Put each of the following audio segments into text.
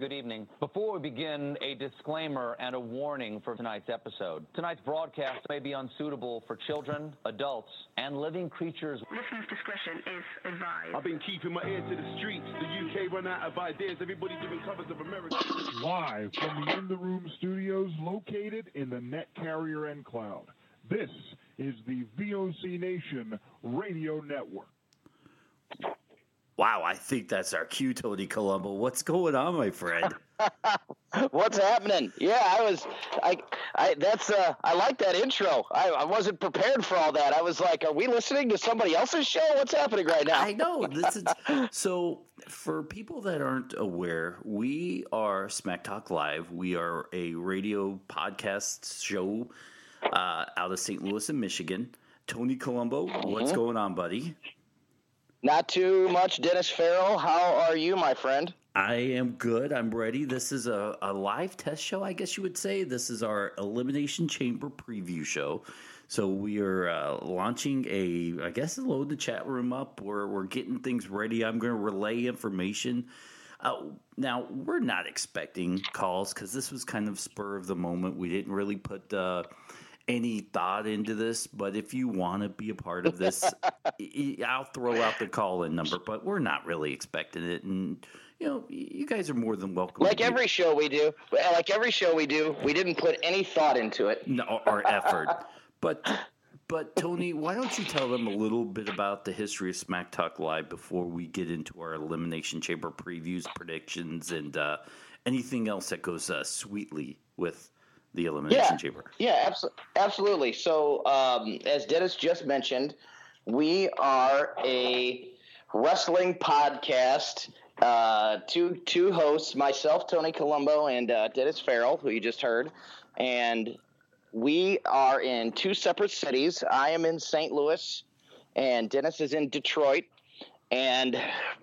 Good evening. Before we begin, a disclaimer and a warning for tonight's episode. Tonight's broadcast may be unsuitable for children, adults, and living creatures. Listener's discretion is advised. I've been keeping my ear to the streets. The UK run out of ideas. Everybody doing covers of America. Live from the In the Room studios located in the Net Carrier and Cloud. This is the VOC Nation Radio Network. Wow, I think that's our cue, Tony Colombo. What's going on, my friend? What's happening? Yeah, I was, I, I, that's, uh, I like that intro. I, I wasn't prepared for all that. I was like, are we listening to somebody else's show? What's happening right now? I know. This is so. For people that aren't aware, we are Smack Talk Live. We are a radio podcast show uh, out of St. Louis in Michigan. Tony Colombo, what's going on, buddy? Not too much, Dennis Farrell. How are you, my friend? I am good. I'm ready. This is a, a live test show, I guess you would say. This is our Elimination Chamber preview show. So we are uh, launching a, I guess, load the chat room up. We're, we're getting things ready. I'm going to relay information. Uh, now, we're not expecting calls because this was kind of spur of the moment. We didn't really put uh, any thought into this, but if you want to be a part of this, I'll throw out the call in number, but we're not really expecting it. And, you know, you guys are more than welcome. Like every show we do, like every show we do, we didn't put any thought into it. No, or effort. but, but Tony, why don't you tell them a little bit about the history of Smack Talk Live before we get into our Elimination Chamber previews, predictions, and uh, anything else that goes uh, sweetly with the Elimination yeah. Chamber. Yeah, abso- absolutely. So, um, as Dennis just mentioned, we are a wrestling podcast. Uh, two two hosts, myself, Tony Colombo, and uh, Dennis Farrell, who you just heard, and we are in two separate cities. I am in St. Louis, and Dennis is in Detroit. And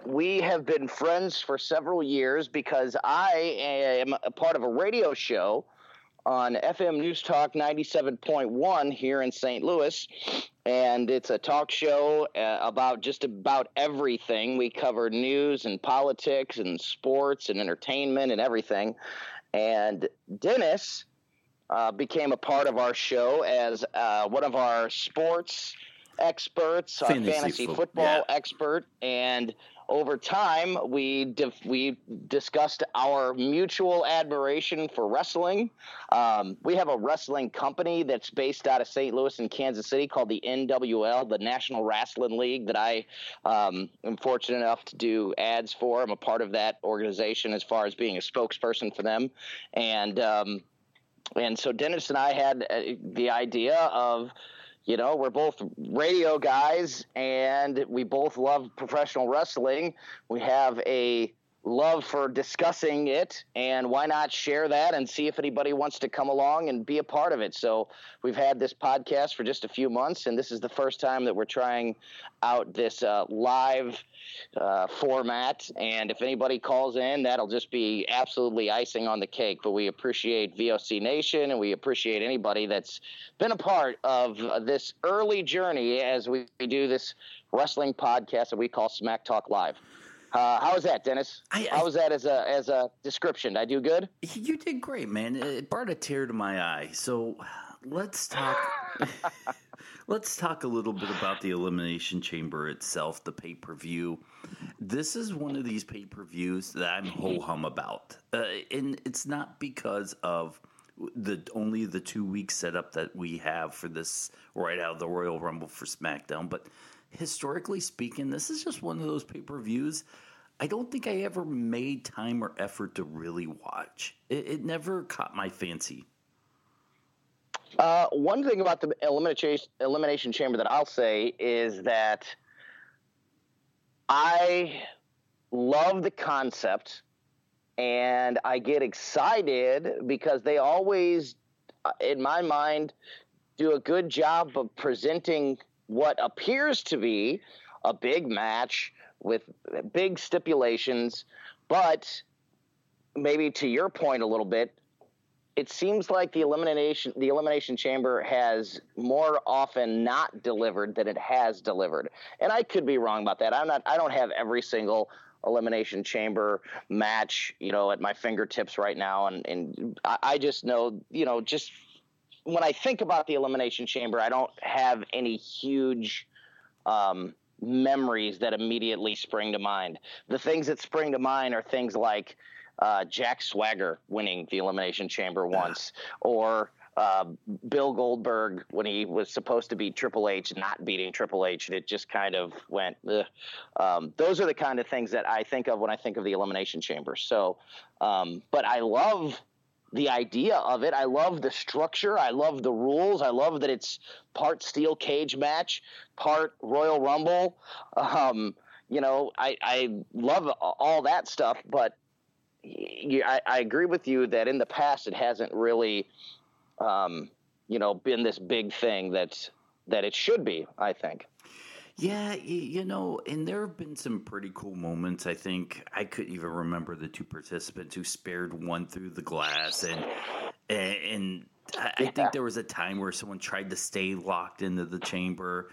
we have been friends for several years because I am a part of a radio show on FM News Talk 97.1 here in St. Louis. And it's a talk show uh, about just about everything. We cover news and politics and sports and entertainment and everything. And Dennis uh, became a part of our show as uh, one of our sports experts, our Fantasy fantasy fo- football yeah. expert. And over time, we we discussed our mutual admiration for wrestling. Um, we have a wrestling company that's based out of St. Louis and Kansas City called the NWL, the National Wrestling League, that I um, am fortunate enough to do ads for. I'm a part of that organization as far as being a spokesperson for them, and um, and so Dennis and I had uh, the idea of you know, we're both radio guys and we both love professional wrestling. We have a love for discussing it and why not share that and see if anybody wants to come along and be a part of it. So we've had this podcast for just a few months and this is the first time that we're trying out this uh, live uh, format. And if anybody calls in, that'll just be absolutely icing on the cake. But we appreciate VOC Nation and we appreciate anybody that's been a part of this early journey as we do this wrestling podcast that we call Smack Talk Live. Uh, how was that, Dennis? I- I- how was that as a as a description? Did I do good? You did great, man. It brought a tear to my eye. So let's talk. let's talk a little bit about the Elimination Chamber itself, the pay per view. This is one of these pay per views that I'm ho hum about, uh, and it's not because of the only the two week setup that we have for this right out of the Royal Rumble for SmackDown, but historically speaking, this is just one of those pay per views. I don't think I ever made time or effort to really watch. It, it never caught my fancy. Uh, one thing about the elimination elimination chamber that I'll say is that I love the concept, and I get excited because they always, uh, in my mind, do a good job of presenting what appears to be a big match with big stipulations, but maybe to your point a little bit, it seems like the elimination the elimination chamber has more often not delivered than it has delivered. And i could be wrong about that. I'm not i don't have every single elimination chamber match, you know, at my fingertips right now, and and I, I just know, you know, just when I think about the elimination chamber, I don't have any huge. Um, memories that immediately spring to mind. The things that spring to mind are things like uh, Jack Swagger winning the Elimination Chamber once, or uh, Bill Goldberg when he was supposed to beat Triple H, not beating Triple H, and it just kind of went. Um, those are the kind of things that I think of when I think of the Elimination Chamber. So, um, but I love the idea of it. I love the structure. I love the rules. I love that it's part steel cage match, part Royal Rumble. Um, you know, I, I love all that stuff, but I, I agree with you that in the past it hasn't really, um, you know, been this big thing that that it should be. I think. Yeah, you know, and there have been some pretty cool moments. I think I couldn't even remember the two participants who spared one through the glass, and and I, yeah. I think there was a time where someone tried to stay locked into the chamber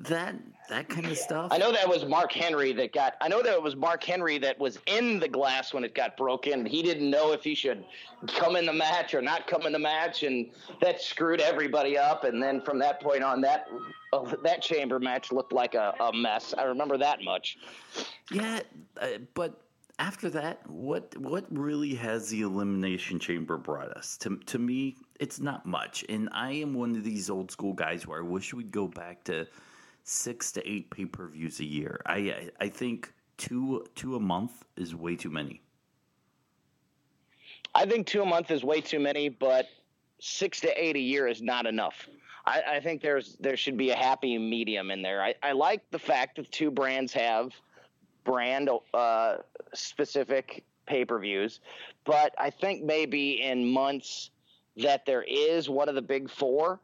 that that kind of stuff. I know that was Mark Henry that got. I know that it was Mark Henry that was in the glass when it got broken. He didn't know if he should come in the match or not come in the match, and that screwed everybody up. And then from that point on, that uh, that chamber match looked like a, a mess. I remember that much. Yeah, uh, but after that, what what really has the elimination chamber brought us? To to me, it's not much. And I am one of these old school guys where I wish we'd go back to six to eight pay per views a year. I I think two two a month is way too many. I think two a month is way too many, but six to eight a year is not enough. I, I think there's there should be a happy medium in there. I, I like the fact that two brands have brand uh, specific pay per views, but I think maybe in months that there is one of the big four,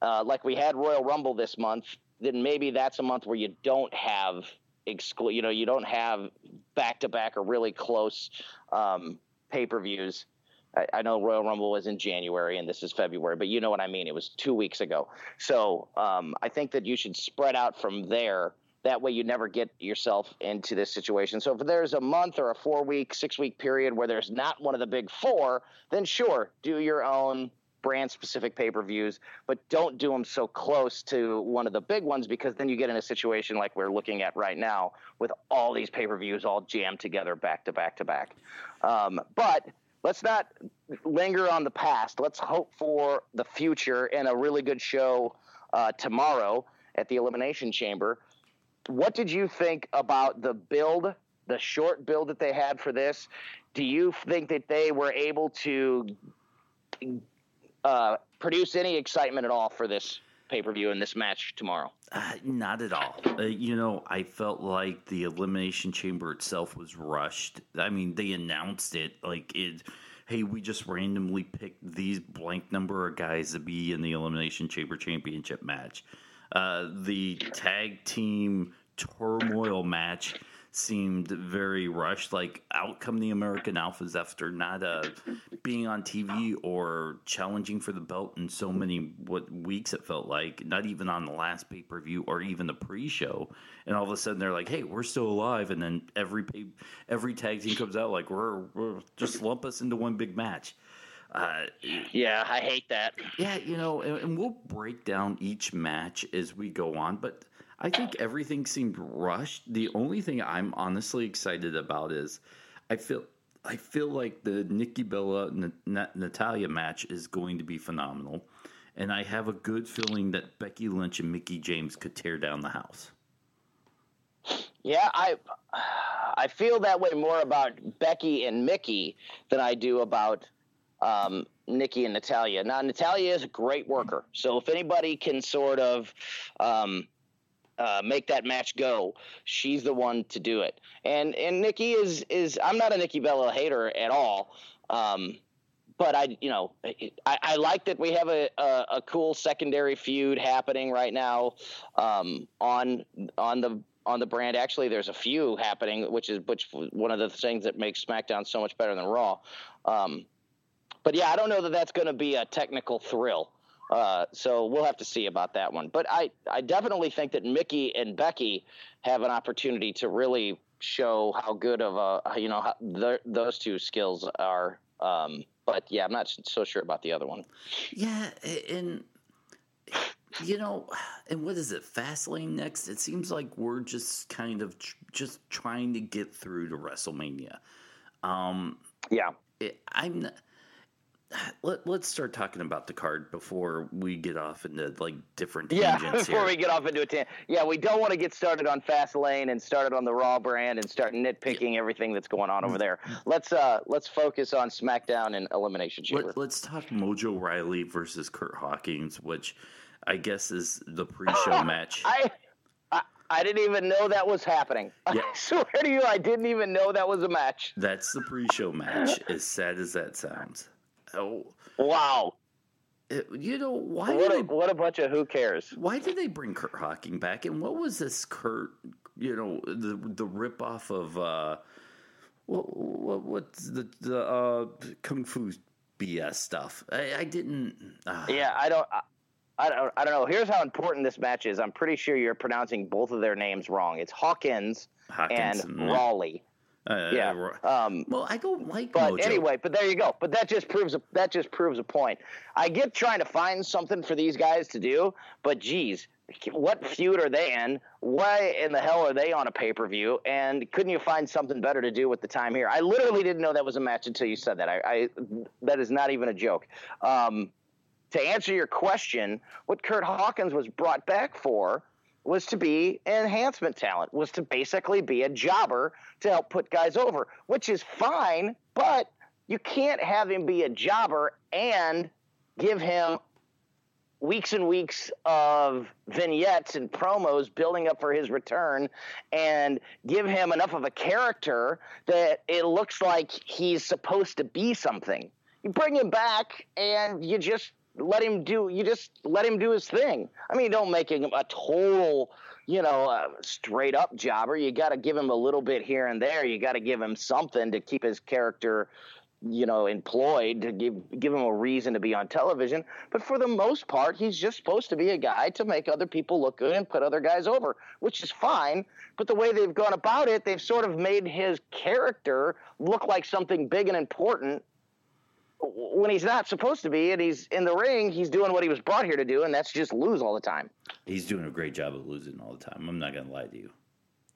uh, like we had Royal Rumble this month, then maybe that's a month where you don't have exclu- you know, you don't have back to back or really close um, pay per views. I, I, know Royal Rumble was in January and this is February, but you know what I mean. It was two weeks ago. So um, I think that you should spread out from there. That way, you never get yourself into this situation. So, if there's a month or a four week, six week period where there's not one of the big four, then sure, do your own brand specific pay per views, but don't do them so close to one of the big ones because then you get in a situation like we're looking at right now with all these pay per views all jammed together back to back to back. Um, but let's not linger on the past. Let's hope for the future and a really good show uh, tomorrow at the Elimination Chamber. What did you think about the build, the short build that they had for this? Do you think that they were able to uh, produce any excitement at all for this pay per view and this match tomorrow? Uh, not at all. Uh, you know, I felt like the Elimination Chamber itself was rushed. I mean, they announced it like it. Hey, we just randomly picked these blank number of guys to be in the Elimination Chamber Championship match. Uh, the tag team turmoil match seemed very rushed. Like out come the American Alphas after not uh, being on TV or challenging for the belt in so many what weeks it felt like. Not even on the last pay per view or even the pre show. And all of a sudden they're like, "Hey, we're still alive!" And then every pay, every tag team comes out like, "We're, we're just lump us into one big match." Uh, yeah, I hate that. Yeah, you know, and, and we'll break down each match as we go on, but I think everything seemed rushed. The only thing I'm honestly excited about is I feel I feel like the Nikki Bella Natalya match is going to be phenomenal, and I have a good feeling that Becky Lynch and Mickie James could tear down the house. Yeah, I I feel that way more about Becky and Mickie than I do about um, Nikki and Natalya. Now, Natalya is a great worker, so if anybody can sort of um, uh, make that match go, she's the one to do it. And and Nikki is is I'm not a Nikki Bella hater at all. Um, but I, you know, I, I, like that we have a, a, a, cool secondary feud happening right now um, on on the on the brand. Actually, there's a few happening, which is which one of the things that makes SmackDown so much better than Raw. Um, but yeah, I don't know that that's going to be a technical thrill. Uh, so we'll have to see about that one. But I, I definitely think that Mickie and Becky have an opportunity to really show how good of a you know how th- those two skills are. Um, but yeah, I'm not so sure about the other one. Yeah, and you know, and what is it? Fastlane next? It seems like we're just kind of tr- just trying to get through to WrestleMania. Um, Yeah. it, I'm. Not, let, let's start talking about the card before we get off into like different Yeah, before here. we get off into a tangent. Yeah, we don't want to get started on Fastlane and started on the Raw brand and start nitpicking everything that's going on over there. Let's uh let's focus on SmackDown and Elimination Chamber. Let, us talk Mojo Riley versus Kurt Hawkins, which I guess is the pre-show match. I, I I didn't even know that was happening. Yeah. I swear to you, I didn't even know that was a match. That's the pre-show match. As sad as that sounds. Oh, Wow. it- you know why? What did a, they, what a bunch of who cares. why did they bring Kurt Hawking back? And what was this Kurt? You know the the rip off of uh, what, what what's the the uh, kung fu BS stuff? I, I didn't. Uh, Yeah, I don't. I, I don't. I don't know. Here's how important this match is. I'm pretty sure you're pronouncing both of their names wrong. It's Hawkins, Hawkins and and- Rawley. Uh, Yeah. Um, Well, I don't like but Mojo. anyway, but there you go. But that just proves a, that just proves a point. I get trying to find something for these guys to do, but geez, what feud are they in? Why in the hell are they on a pay per view? And couldn't you find something better to do with the time here? I literally didn't know that was a match until you said that. I, I that is not even a joke. Um, to answer your question, what Kurt Hawkins was brought back for was to be enhancement talent, was to basically be a jobber to help put guys over, which is fine, but you can't have him be a jobber and give him weeks and weeks of vignettes and promos building up for his return and give him enough of a character that it looks like he's supposed to be something. You bring him back and you just let him do you just let him do his thing. I mean, don't make him a total, you know, uh, straight up jobber. You got to give him a little bit here and there. You got to give him something to keep his character you know, employed to give give him a reason to be on television. But for the most part, he's just supposed to be a guy to make other people look good and put other guys over, which is fine. But the way they've gone about it, they've sort of made his character look like something big and important when he's not supposed to be. And he's in the ring, he's doing what he was brought here to do, and that's just lose all the time. He's doing a great job of losing all the time. I'm not gonna lie to you.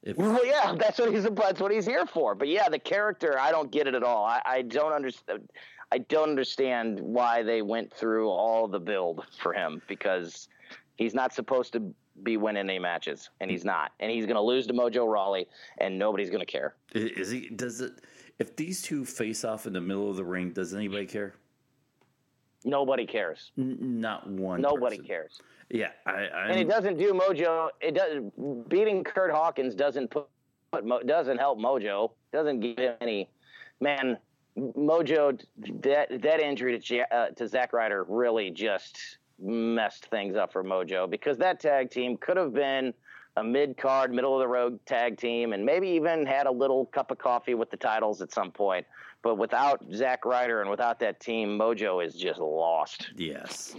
If, Well, yeah, that's what he's that's what he's here for. But yeah, the character, I don't get it at all. I, I don't understand. I don't understand why they went through all the build for him because he's not supposed to be winning any matches, and he's not, and he's going to lose to Mojo Rawley, and nobody's going to care. is he? Does it? If these two face off in the middle of the ring, does anybody care? Nobody cares. N- not one. Nobody person. cares. Yeah, I. I'm, and it doesn't do Mojo. It does beating Kurt Hawkins doesn't put, put doesn't help Mojo. Doesn't give him any. Man, Mojo that that injury to uh, to Zack Ryder really just messed things up for Mojo because that tag team could have been a mid card, middle of the road tag team, and maybe even had a little cup of coffee with the titles at some point. But without Zack Ryder and without that team, Mojo is just lost. Yes.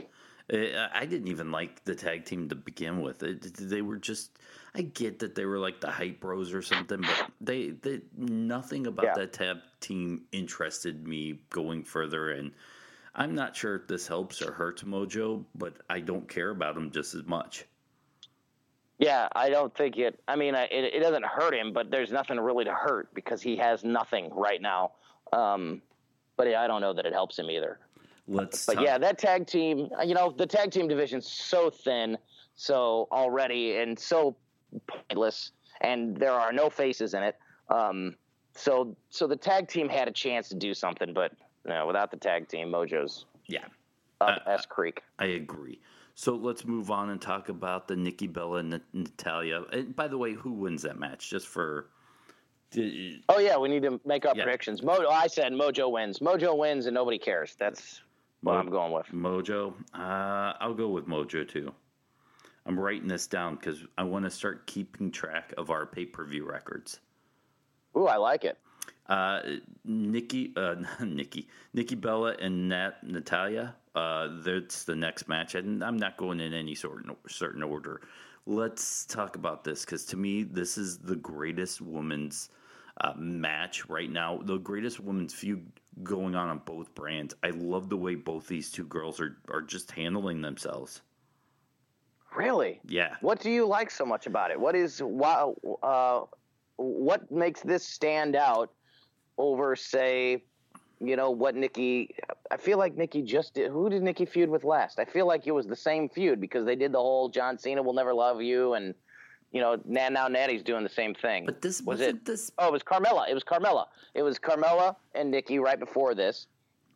Uh, I didn't even like the tag team to begin with. They were just. I get that they were like the hype bros or something, but they, they nothing about Yeah. that tag team interested me going further. And I'm not sure if this helps or hurts Mojo, but I don't care about him just as much. Yeah, I don't think it. I mean, it, it doesn't hurt him, but there's nothing really to hurt because he has nothing right now. Um, but I don't know that it helps him either. Let's. But talk- yeah, that tag team, you know, the tag team division's so thin, so already, and so pointless, and there are no faces in it. Um, so, so the tag team had a chance to do something, but you know, without the tag team, Mojo's yeah. up Uh, S Creek. I agree. So let's move on and talk about the Nikki Bella and Nat- Natalya. And by the way, who wins that match? Just for. Oh yeah, we need to make our Yeah. predictions. Mojo, I said Mojo wins. Mojo wins, and nobody cares. That's what I'm going with. Mojo. Uh, I'll go with Mojo too. I'm writing this down because I want to start keeping track of our pay per view records. Ooh, I like it. Uh, Nikki, uh, Nikki, Nikki Bella and Nat Natalya. Uh, that's the next match, and I'm not going in any sort certain order. Let's talk about this because to me, this is the greatest women's uh, match right now. The greatest women's feud going on on both brands. I love the way both these two girls are are just handling themselves. Really? Yeah. What do you like so much about it? What is wow? Uh, what makes this stand out over, say, you know, what Nikki? I feel like Nikki just did. Who did Nikki feud with last? I feel like it was the same feud because they did the whole John Cena will never love you, and you know, now now Natty's doing the same thing. But this was it. this Oh, it was Carmella. It was Carmella. It was Carmella and Nikki right before this,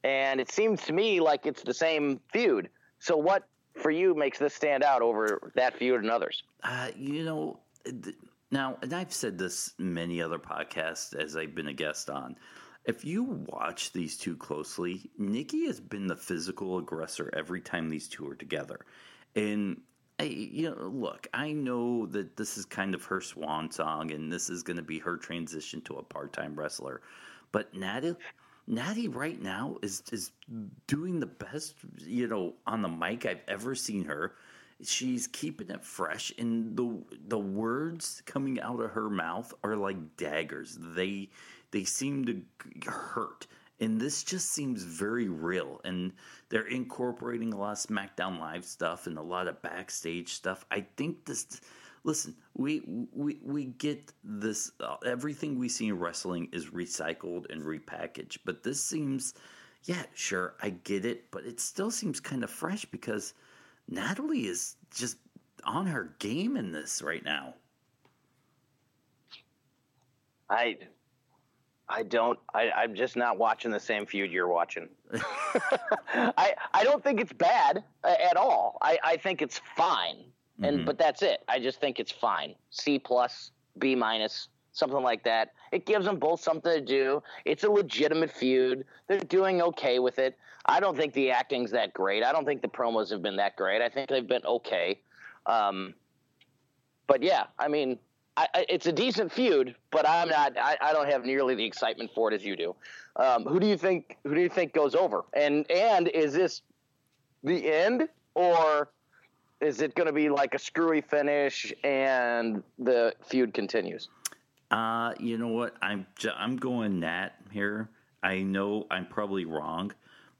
and it seems to me like it's the same feud. So what for you makes this stand out over that feud and others? Uh, you know, now, and I've said this many other podcasts as I've been a guest on. If you watch these two closely, Nikki has been the physical aggressor every time these two are together. And, I, you know, look, I know that this is kind of her swan song and this is going to be her transition to a part time wrestler. But Natty, Natty right now is, is doing the best, you know, on the mic I've ever seen her she's keeping it fresh and the the words coming out of her mouth are like daggers. They they seem to hurt and this just seems very real and they're incorporating a lot of smackdown live stuff and a lot of backstage stuff. I think this listen we we we get this uh, everything we see in wrestling is recycled and repackaged but this seems yeah sure i get it but it still seems kind of fresh because Natalie is just on her game in this right now. I I don't I, I'm just not watching the same feud you're watching. I I don't think it's bad uh, at all. I, I think it's fine. And Mhm. but that's it. I just think it's fine. C plus, B minus, something like that. It gives them both something to do. It's a legitimate feud. They're doing okay with it. I don't think the acting's that great. I don't think the promos have been that great. I think they've been okay. Um, but yeah, I mean, I, I, it's a decent feud, but I'm not. I, I don't have nearly the excitement for it as you do. Um, who do you think? Who do you think goes over? And and is this the end, or is it going to be like a screwy finish and the feud continues? Uh, you know what? I'm I'm going Nat here. I know I'm probably wrong,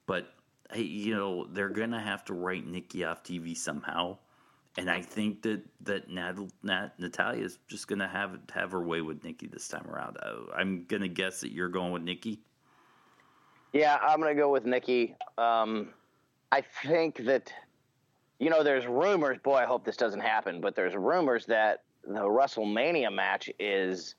but you know they're gonna have to write Nikki off TV somehow, and I think that that Nat, Nat Natalya is just gonna have have her way with Nikki this time around. Uh, I'm gonna guess that you're going with Nikki. Yeah, I'm to go with Nikki. Um, I think that, you know, there's rumors. Boy, I hope this doesn't happen, but there's rumors that the WrestleMania match is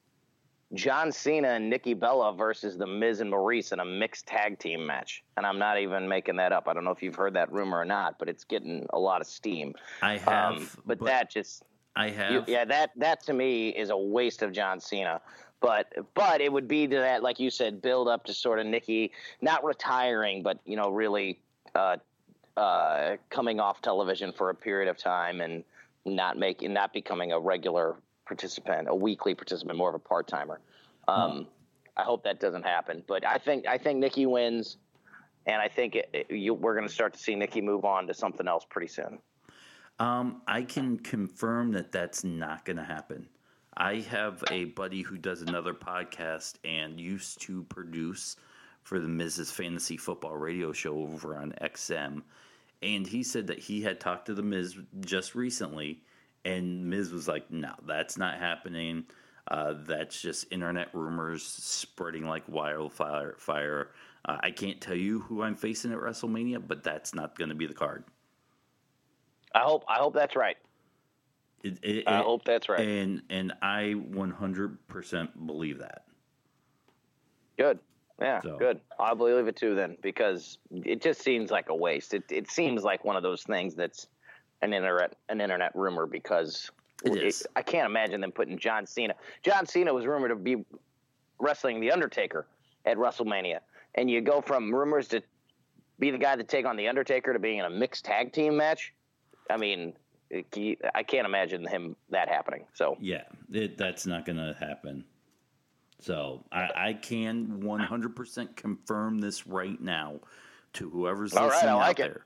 John Cena and Nikki Bella versus The Miz and Maurice in a mixed tag team match. And I'm not even making that up. I don't know if you've heard that rumor or not, but it's getting a lot of steam. I have, Um, but, that just I have. you, yeah, that that to me is a waste of John Cena. But but it would be to that, like you said, build up to sort of Nikki not retiring, but you know, really uh, uh, coming off television for a period of time and not making not becoming a regular participant, a weekly participant, more of a part timer. Um, I hope that doesn't happen. But I think I think Nikki wins, and I think it, it, you, we're going to start to see Nikki move on to something else pretty soon. Um, I can confirm that that's not going to happen. I have a buddy who does another podcast and used to produce for the Mrs. Fantasy Football Radio Show over on XM, and he said that he had talked to the Miz just recently, and Miz was like, "No, that's not happening. Uh, that's just internet rumors spreading like wildfire. Fire. Uh, I can't tell you who I'm facing at WrestleMania, but that's not going to be the card." I hope I hope that's right. It, it, I it- hope that's right. And and I 100% believe that. Good. Yeah, So- good. I believe it too then because it just seems like a waste. It it seems like one of those things that's an internet an internet rumor because It is. I can't imagine them putting John Cena. John Cena was rumored to be wrestling the Undertaker at WrestleMania, and you go from rumors to be the guy to take on the Undertaker to being in a mixed tag team match. I mean, it, I can't imagine him that happening. So Yeah, it, that's not going to happen. So I, I can 100% confirm this right now to whoever's right, listening I like out it. there.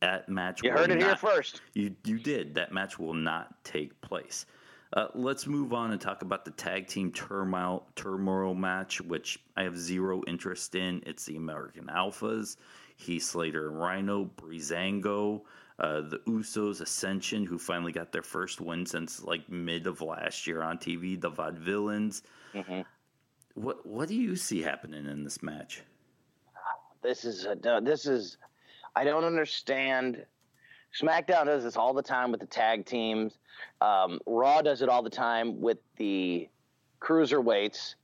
That match you will heard it here first. You you did. That match will not take place. Uh, let's move on and talk about the tag team turmoil, turmoil match, which I have zero interest in. It's the American Alphas, Heath Slater and Rhino, Breezango, uh, the Usos, Ascension, who finally got their first win since like mid of last year on TV, the Vaudevillains. Mm-hmm. What what do you see happening in this match? This is a, this is I don't understand. SmackDown does this all the time with the tag teams. Um, Raw does it all the time with the cruiserweights.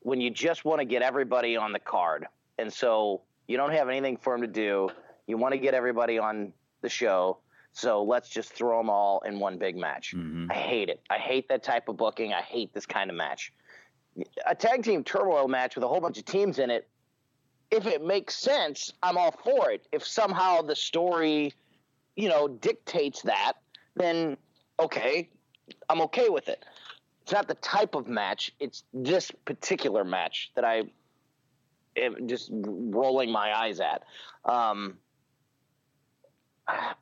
When you just want to get everybody on the card, and so you don't have anything for them to do, you want to get everybody on the show. So let's just throw them all in one big match. Mm-hmm. I hate it. I hate that type of booking. I hate this kind of match. A tag team turmoil match with a whole bunch of teams in it if it makes sense, I'm all for it. If somehow the story, you know, dictates that, then okay, I'm okay with it. It's not the type of match, it's this particular match that I am just rolling my eyes at. Um,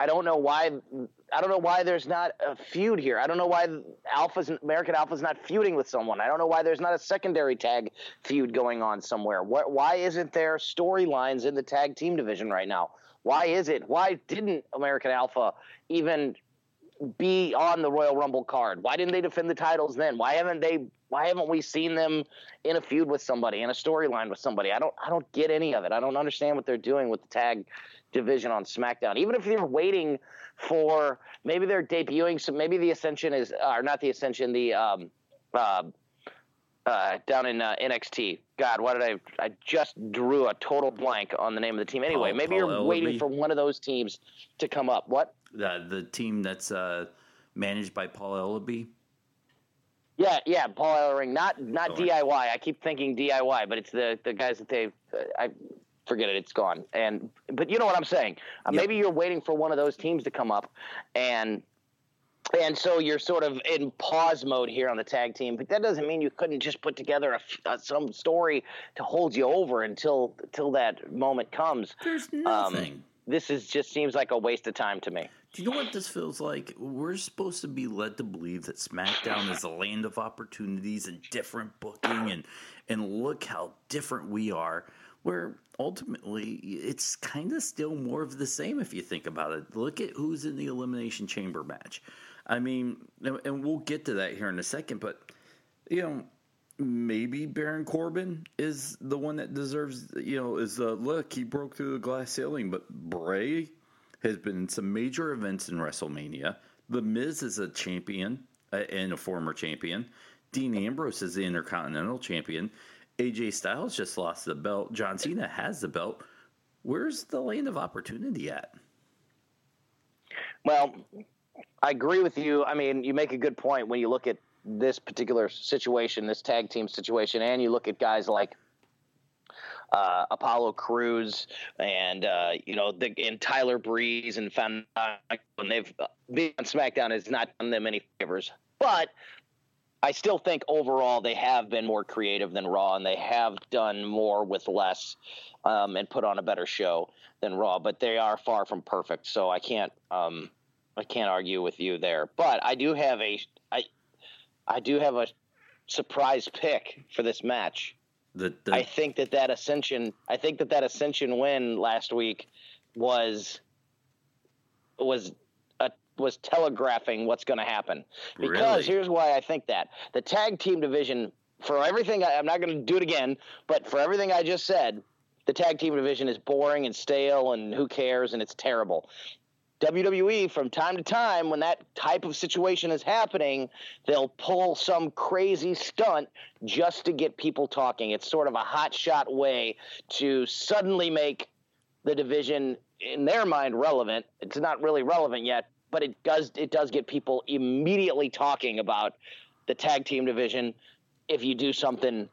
I don't know why. I don't know why there's not a feud here. I don't know why Alpha's American Alpha's not feuding with someone. I don't know why there's not a secondary tag feud going on somewhere. What, why isn't there storylines in the tag team division right now? Why is it? Why didn't American Alpha even be on the Royal Rumble card? Why didn't they defend the titles then? Why haven't they? Why haven't we seen them in a feud with somebody in a storyline with somebody? I don't. I don't get any of it. I don't understand what they're doing with the tag division on SmackDown. Even if you're waiting for maybe they're debuting some, maybe the Ascension is, or not the Ascension, the um, uh, uh, down in uh, NXT. God, why did I? I just drew a total blank on the name of the team. Anyway, Paul, maybe Paul you're Ellaby. waiting for one of those teams to come up. What? The the team that's uh, managed by Paul Ellaby. Yeah, yeah, Paul Ellering, not not Oh, DIY. I keep thinking DIY, but it's the the guys that they've. Uh, I forget it. It's gone. And but you know what I'm saying. Uh, Yep. Maybe you're waiting for one of those teams to come up, and and so you're sort of in pause mode here on the tag team. But that doesn't mean you couldn't just put together a f uh some story to hold you over until until that moment comes. There's Um, nothing. this is just seems like a waste of time to me. Do you know what this feels like? We're supposed to be led to believe that SmackDown is a land of opportunities and different booking, and and look how different we are. Where ultimately it's kind of still more of the same if you think about it. Look at who's in the Elimination Chamber match. I mean, and we'll get to that here in a second, but you know, maybe Baron Corbin is the one that deserves, you know, is uh, look, he broke through the glass ceiling, but Bray has been in some major events in WrestleMania. The Miz is a champion uh, and a former champion. Dean Ambrose is the Intercontinental Champion. AJ Styles just lost the belt. John Cena has the belt. Where's the land of opportunity at? Well, I agree with you. I mean, you make a good point when you look at this particular situation, this tag team situation, and you look at guys like uh, Apollo Crews and uh, you know the and Tyler Breeze and Fan when they've uh, been on SmackDown has not done them any favors, but. I still think overall they have been more creative than Raw, and they have done more with less, um, and put on a better show than Raw. But they are far from perfect, so I can't um, I can't argue with you there. But I do have a I I do have a surprise pick for this match. The, the I think that that ascension I think that that ascension win last week was was was telegraphing what's going to happen. Because Really? here's why I think that the tag team division for everything I, I'm not going to do it again, but for everything I just said, the tag team division is boring and stale and who cares and it's terrible. WWE from time to time when that type of situation is happening, they'll pull some crazy stunt just to get people talking. It's sort of a hot shot way to suddenly make the division in their mind relevant. It's not really relevant yet, but it does it does get people immediately talking about the tag team division if you do something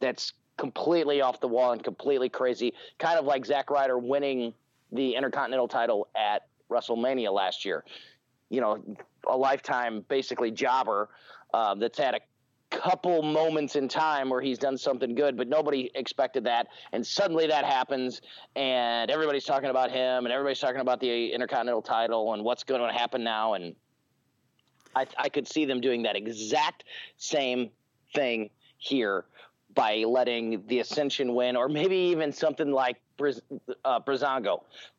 that's completely off the wall and completely crazy, kind of like Zack Ryder winning the Intercontinental title at WrestleMania last year. You know, a lifetime basically jobber uh, that's had a couple moments in time where he's done something good, but nobody expected that. And suddenly that happens, and everybody's talking about him, and everybody's talking about the Intercontinental title and what's going to happen now. And I, I could see them doing that exact same thing here by letting the Ascension win, or maybe even something like Briz, uh,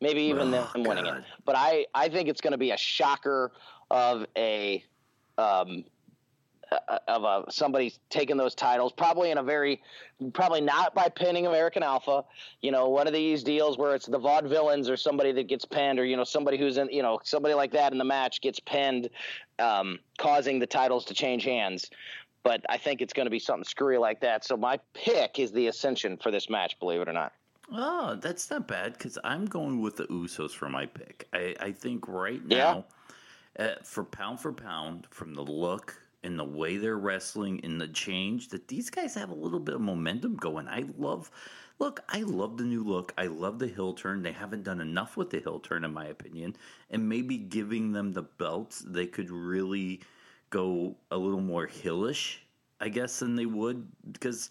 maybe even Oh, them winning it. But I, I think it's going to be a shocker of a um, of a somebody taking those titles, probably in a very, probably not by pinning American Alpha. You know, one of these deals where it's the vaudevillains or somebody that gets pinned, or you know, somebody who's in, you know, somebody like that in the match gets pinned, um, causing the titles to change hands. But I think it's going to be something screwy like that. So my pick is the Ascension for this match. Believe it or not. Oh, that's not bad because I'm going with the Usos for my pick. I, I think right Yeah. now, uh, for pound for pound, from the look and the way they're wrestling and the change, that these guys have a little bit of momentum going. I love, look, I love the new look. I love the heel turn. They haven't done enough with the heel turn, in my opinion. And maybe giving them the belts, they could really go a little more heelish, I guess, than they would because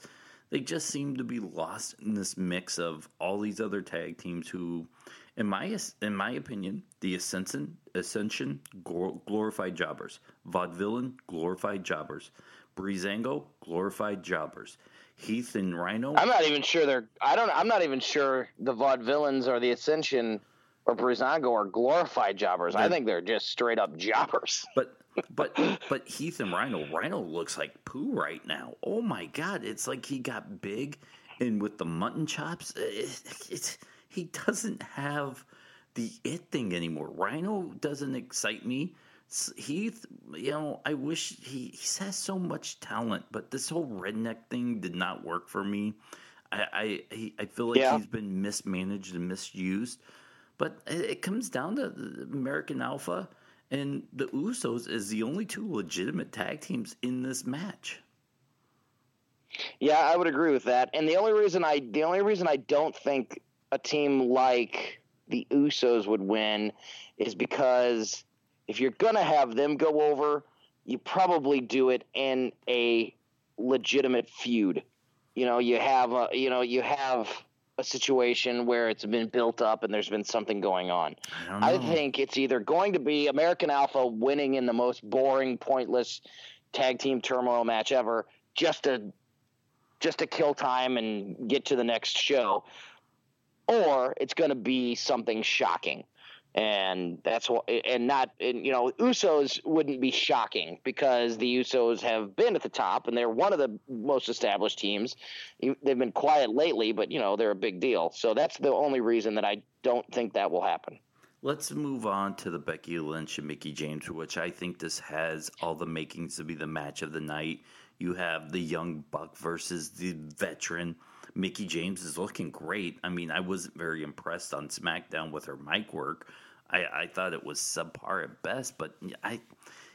they just seem to be lost in this mix of all these other tag teams who in my in my opinion the ascension ascension glorified jobbers vaudevillain glorified jobbers Breezango glorified jobbers Heath and Rhino I'm not even sure they're. I don't. I'm not even sure the vaudevillains or the Ascension or Breezango are glorified jobbers. I think they're just straight up jobbers. But but but Heath and Rhino, Rhino looks like poo right now. Oh my god, it's like he got big, and with the mutton chops, it, it's he doesn't have the it thing anymore. Rhino doesn't excite me. Heath, you know, I wish he he has so much talent, but this whole redneck thing did not work for me. I I, I feel like Yeah. he's been mismanaged and misused. But it it comes down to American Alpha and the Usos is the only two legitimate tag teams in this match. Yeah, I would agree with that. And the only reason I the only reason I don't think a team like the Usos would win is because if you're gonna have them go over, you probably do it in a legitimate feud. You know, you have a you know you have a situation where it's been built up and there's been something going on. I I think it's either going to be American Alpha winning in the most boring, pointless tag team turmoil match ever, just to just to kill time and get to the next show, or it's going to be something shocking, and that's what and not and, you know Usos wouldn't be shocking because the Usos have been at the top and they're one of the most established teams. They've been quiet lately, but you know they're a big deal. So that's the only reason that I don't think that will happen. Let's move on to the Becky Lynch and Mickie James, which I think this has all the makings to be the match of the night. You have the young buck versus the veteran. Mickie James is looking great. I mean, I wasn't very impressed on SmackDown with her mic work. I, I thought it was subpar at best, but I,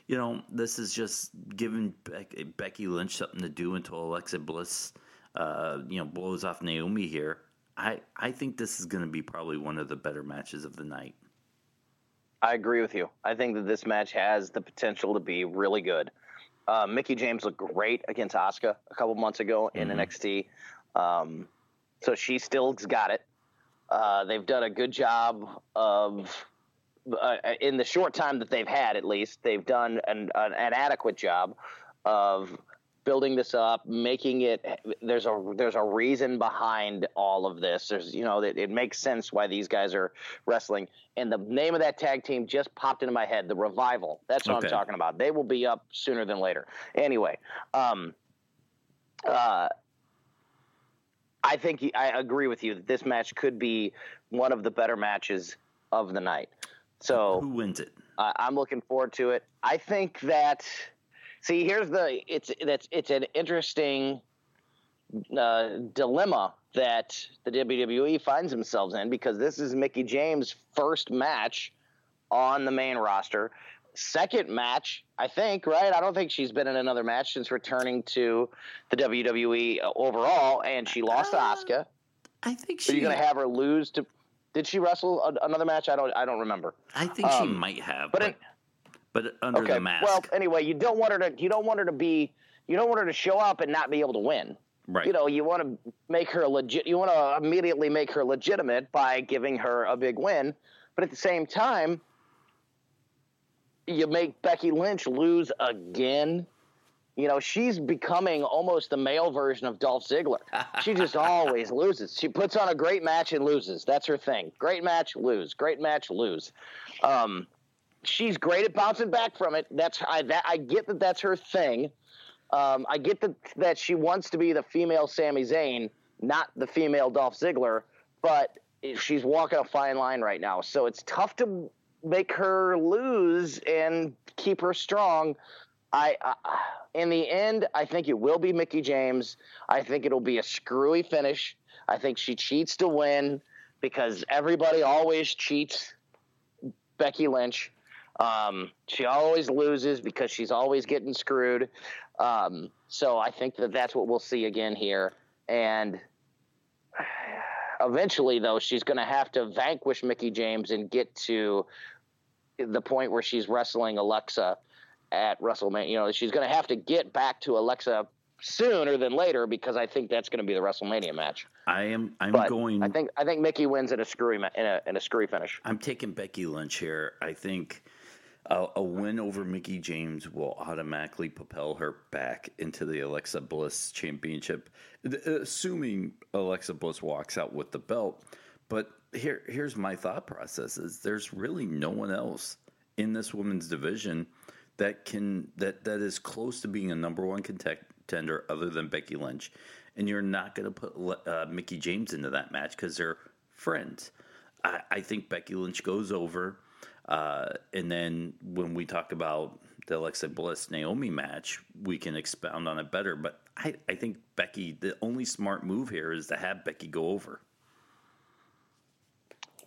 you know, this is just giving Becky, Becky Lynch something to do until Alexa Bliss, uh, you know, blows off Naomi here. I, I think this is going to be probably one of the better matches of the night. I agree with you. I think that this match has the potential to be really good. Uh, Mickie James looked great against Asuka a couple months ago in Mhm. NXT, um, so she still's got it. Uh, they've done a good job of, uh, in the short time that they've had, at least, they've done an, an, an adequate job of building this up, making it. There's a there's a reason behind all of this. There's you know it, it makes sense why these guys are wrestling. And the name of that tag team just popped into my head. The Revival. That's what Okay. I'm talking about. They will be up sooner than later. Anyway, um, uh, I think I agree with you that this match could be one of the better matches of the night. So Who wins it? uh, I'm looking forward to it. I think that see here's the it's that's it's an interesting uh, dilemma that the WWE finds themselves in because this is Mickie James' first match on the main roster. Second match, I think, right? I don't think she's been in another match since returning to the WWE overall, and she lost to Uh, Asuka. I think she. you're gonna have her lose to? Did she wrestle a, another match? I don't. I don't remember. I think she um, might have, but but it- but under okay. the mask, Well, anyway, you don't want her to. You don't want her to be. You don't want her to show up and not be able to win. right? You know, you want to make her legit. You want to immediately make her legitimate by giving her a big win, but at the same time, you make Becky Lynch lose again. You know, she's becoming almost the male version of Dolph Ziggler. She just always loses. She puts on a great match and loses. That's her thing. Great match, lose. Great match, lose. Um, she's great at bouncing back from it. That's I that, I get that that's her thing. Um, I get that that she wants to be the female Sami Zayn, not the female Dolph Ziggler, but she's walking a fine line right now. So it's tough to make her lose and keep her strong. I, in the end, I think it will be Mickie James. I think it'll be a screwy finish. I think she cheats to win because everybody always cheats Becky Lynch. Um, she always loses because she's always getting screwed. Um, so I think that that's what we'll see again here. And eventually, though, she's going to have to vanquish Mickie James and get to the point where she's wrestling Alexa at WrestleMania. You know, she's going to have to get back to Alexa sooner than later because I think that's going to be the WrestleMania match. I am. I'm But going. I think I think Mickie wins in a screwy in a in a screwy finish. I'm taking Becky Lynch here. I think a, a win over Mickie James will automatically propel her back into the Alexa Bliss Championship, assuming Alexa Bliss walks out with the belt. But here, here's my thought process: is there's really no one else in this women's division that can that that is close to being a number one contender other than Becky Lynch, and you're not going to put uh, Mickie James into that match because they're friends. I, I think Becky Lynch goes over, uh, and then when we talk about the Alexa Bliss Naomi match, we can expound on it better. But I, I think Becky, the only smart move here is to have Becky go over.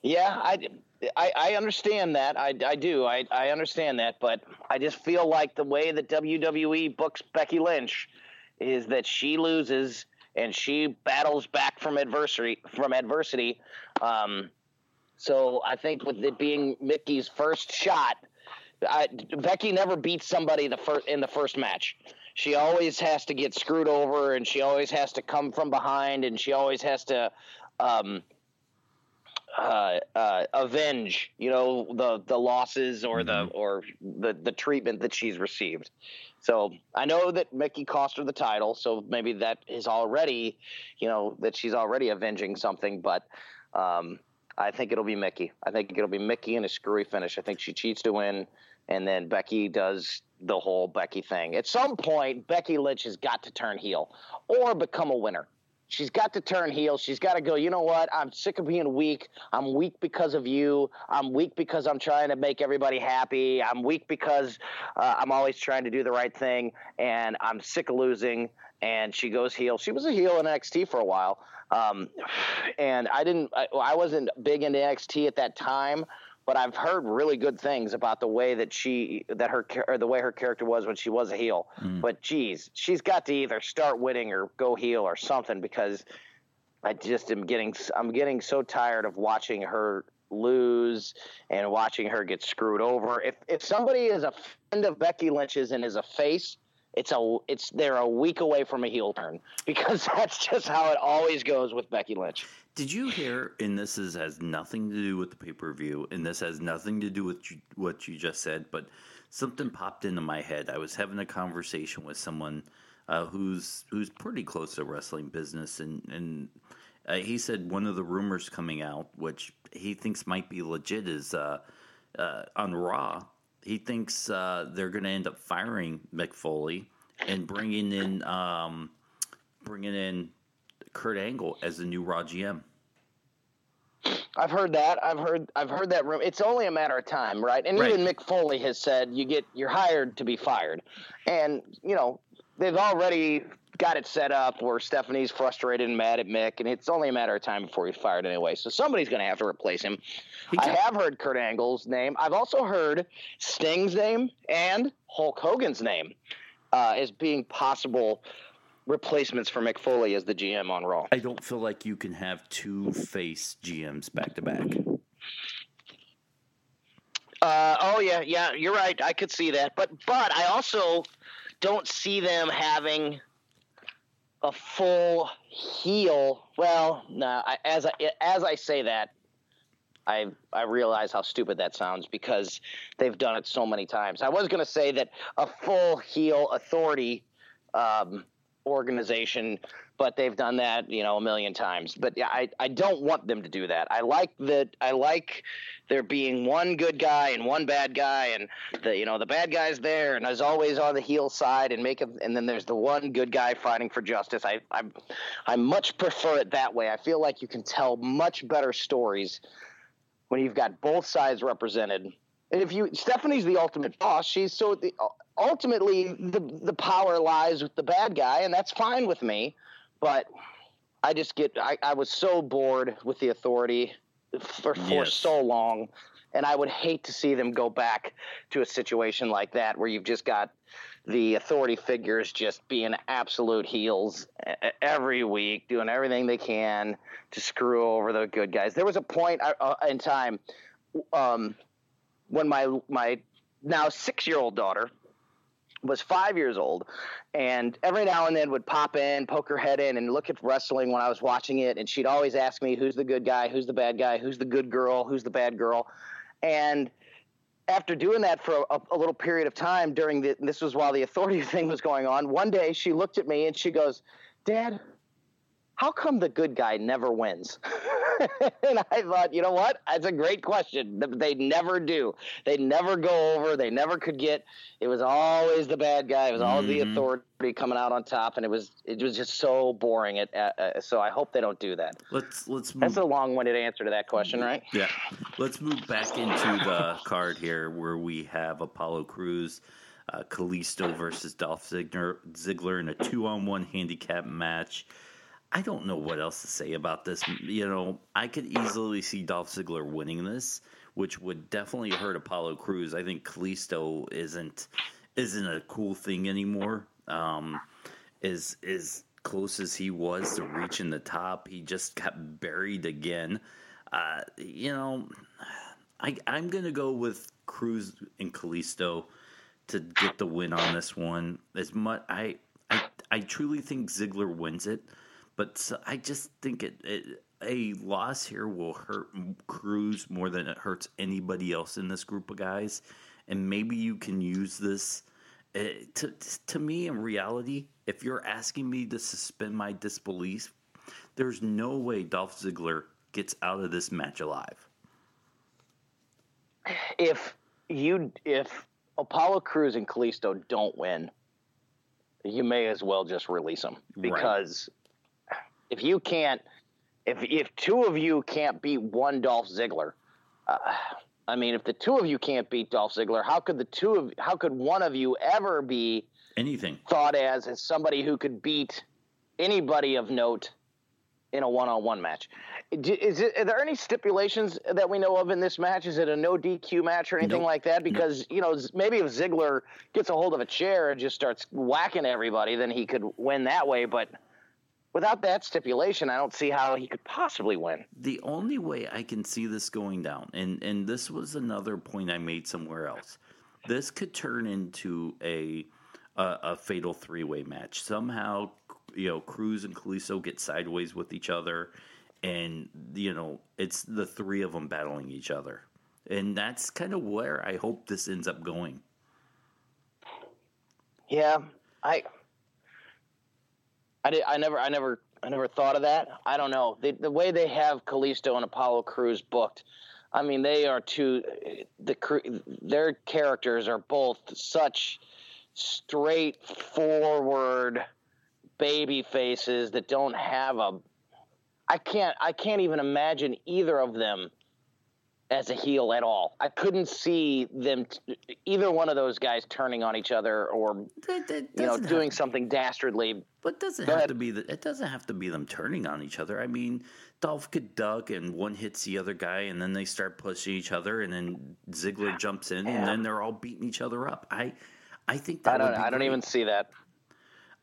Yeah, I, I, I understand that. I, I do. I, I understand that. But I just feel like the way that WWE books Becky Lynch is that she loses and she battles back from adversity. From adversity. Um, so I think with it being Mickie's first shot, I, Becky never beats somebody the first in the first match. She always has to get screwed over, and she always has to come from behind, and she always has to. Um, uh, uh, avenge, you know, the the losses or the or the the treatment that she's received. So I know that Mickie cost her the title, so maybe that is already, you know, that she's already avenging something. But um, I think it'll be Mickie. I think it'll be Mickie in a screwy finish. I think she cheats to win, and then Becky does the whole Becky thing. At some point, Becky Lynch has got to turn heel or become a winner. She's got to turn heel. She's got to go, you know what? I'm sick of being weak. I'm weak because of you. I'm weak because I'm trying to make everybody happy. I'm weak because uh, I'm always trying to do the right thing. And I'm sick of losing. And she goes heel. She was a heel in NXT for a while. Um, and I didn't, I, I wasn't big into NXT at that time. But I've heard really good things about the way that she, that her, or the way her character was when she was a heel. But geez, she's got to either start winning or go heel or something because I just am getting I'm getting so tired of watching her lose and watching her get screwed over. If if somebody is a friend of Becky Lynch's and is a face, it's a it's they're a week away from a heel turn because that's just how it always goes with Becky Lynch. Did you hear? And this is, has nothing to do with the pay per view, and this has nothing to do with you, what you just said. But something popped into my head. I was having a conversation with someone uh, who's who's pretty close to wrestling business, and and uh, he said one of the rumors coming out, which he thinks might be legit, is uh, uh, on Raw. He thinks uh, they're going to end up firing Mick Foley and bringing in um, bringing in Kurt Angle as the new Raw GM. I've heard that. I've heard I've heard that room. It's only a matter of time, right? And Right. even Mick Foley has said you get you're hired to be fired. And, you know, they've already got it set up where Stephanie's frustrated and mad at Mick, and it's only a matter of time before he's fired anyway. So somebody's gonna have to replace him. I have heard Kurt Angle's name. I've also heard Sting's name and Hulk Hogan's name uh, as being possible replacements for Mick Foley as the GM on Raw. I don't feel like you can have two face GMs back to back. Uh, oh yeah, yeah, you're right. I could see that, but but I also don't see them having a full heel. Well, no. I, as I as I say that, I I realize how stupid that sounds because they've done it so many times. I was going to say that a full heel authority um, organization, but they've done that you know a million times. But I I don't want them to do that. I like that. I like there being one good guy and one bad guy, and the you know the bad guy's there and is always on the heel side, and make it, and then there's the one good guy fighting for justice. I I I much prefer it that way. I feel like you can tell much better stories when you've got both sides represented. And if you Stephanie's the ultimate boss, she's so the, ultimately the the power lies with the bad guy, and that's fine with me. But I just get I, I was so bored with the authority for for Yes. so long, and I would hate to see them go back to a situation like that where you've just got the authority figures just being absolute heels every week, doing everything they can to screw over the good guys. There was a point uh, uh, in time um, when my my now six year old daughter was five years old, and every now and then would pop in, poke her head in, and look at wrestling when I was watching it, and she'd always ask me, "Who's the good guy? Who's the bad guy? Who's the good girl? Who's the bad girl?" And after doing that for a, a little period of time during the this was while the authority thing was going on one day she looked at me and she goes dad how come the good guy never wins and i thought you know what that's a great question they never do they never go over they never could get it was always the bad guy it was always the Mhm. authority coming out on top and it was it was just so boring it uh, uh, so i hope they don't do that Let's let's move. that's a long-winded answer to that question right Yeah. Let's move back into the card here where we have Apollo Crews, uh, Kalisto versus Dolph Ziggler, Ziggler in a two on one handicap match. I don't know what else to say about this. You know, I could easily see Dolph Ziggler winning this, which would definitely hurt Apollo Crews. I think Kalisto isn't isn't a cool thing anymore. Um, as as close as he was to reaching the top, he just got buried again. Uh, you know, I I'm gonna go with Crews and Kalisto to get the win on this one. As much I I I truly think Ziggler wins it, but I just think it, it a loss here will hurt Crews more than it hurts anybody else in this group of guys, and maybe you can use this. Uh, to to me, in reality, if you're asking me to suspend my disbelief, there's no way Dolph Ziggler gets out of this match alive. if you if Apollo Crews and Kalisto don't win, you may as well just release them because if you can't, if if two of you can't beat one Dolph Ziggler, uh, I mean, if the two of you can't beat Dolph Ziggler, how could the two of how could one of you ever be Anything. thought as as somebody who could beat anybody of note in a one-on-one match. Is it, are there any stipulations that we know of in this match? Is it a no DQ match or anything Nope. like that? Because you know, maybe if Ziggler gets a hold of a chair and just starts whacking everybody, then he could win that way. But without that stipulation, I don't see how he could possibly win. The only way I can see this going down, and and this was another point I made somewhere else. This could turn into a a, a fatal three way match. Somehow, you know, Crews and Kalisto get sideways with each other, and you know, it's the three of them battling each other, and that's kind of where I hope this ends up going. Yeah, I, I, did, I never, I never, I never thought of that. I don't know the the way they have Kalisto and Apollo Crews booked. I mean, they are two. The their characters are both such straightforward baby faces that don't have a. I can't. I can't even imagine either of them as a heel at all. I couldn't see them, t- either one of those guys, turning on each other or That- that you know doesn't have doing to- something dastardly. But it doesn't have to be the, it doesn't have to be them turning on each other. I mean, Dolph could duck and one hits the other guy and then they start pushing each other and then Ziggler ah, jumps in and then they're all beating each other up. I I think that I don't. would be I don't great. even see that.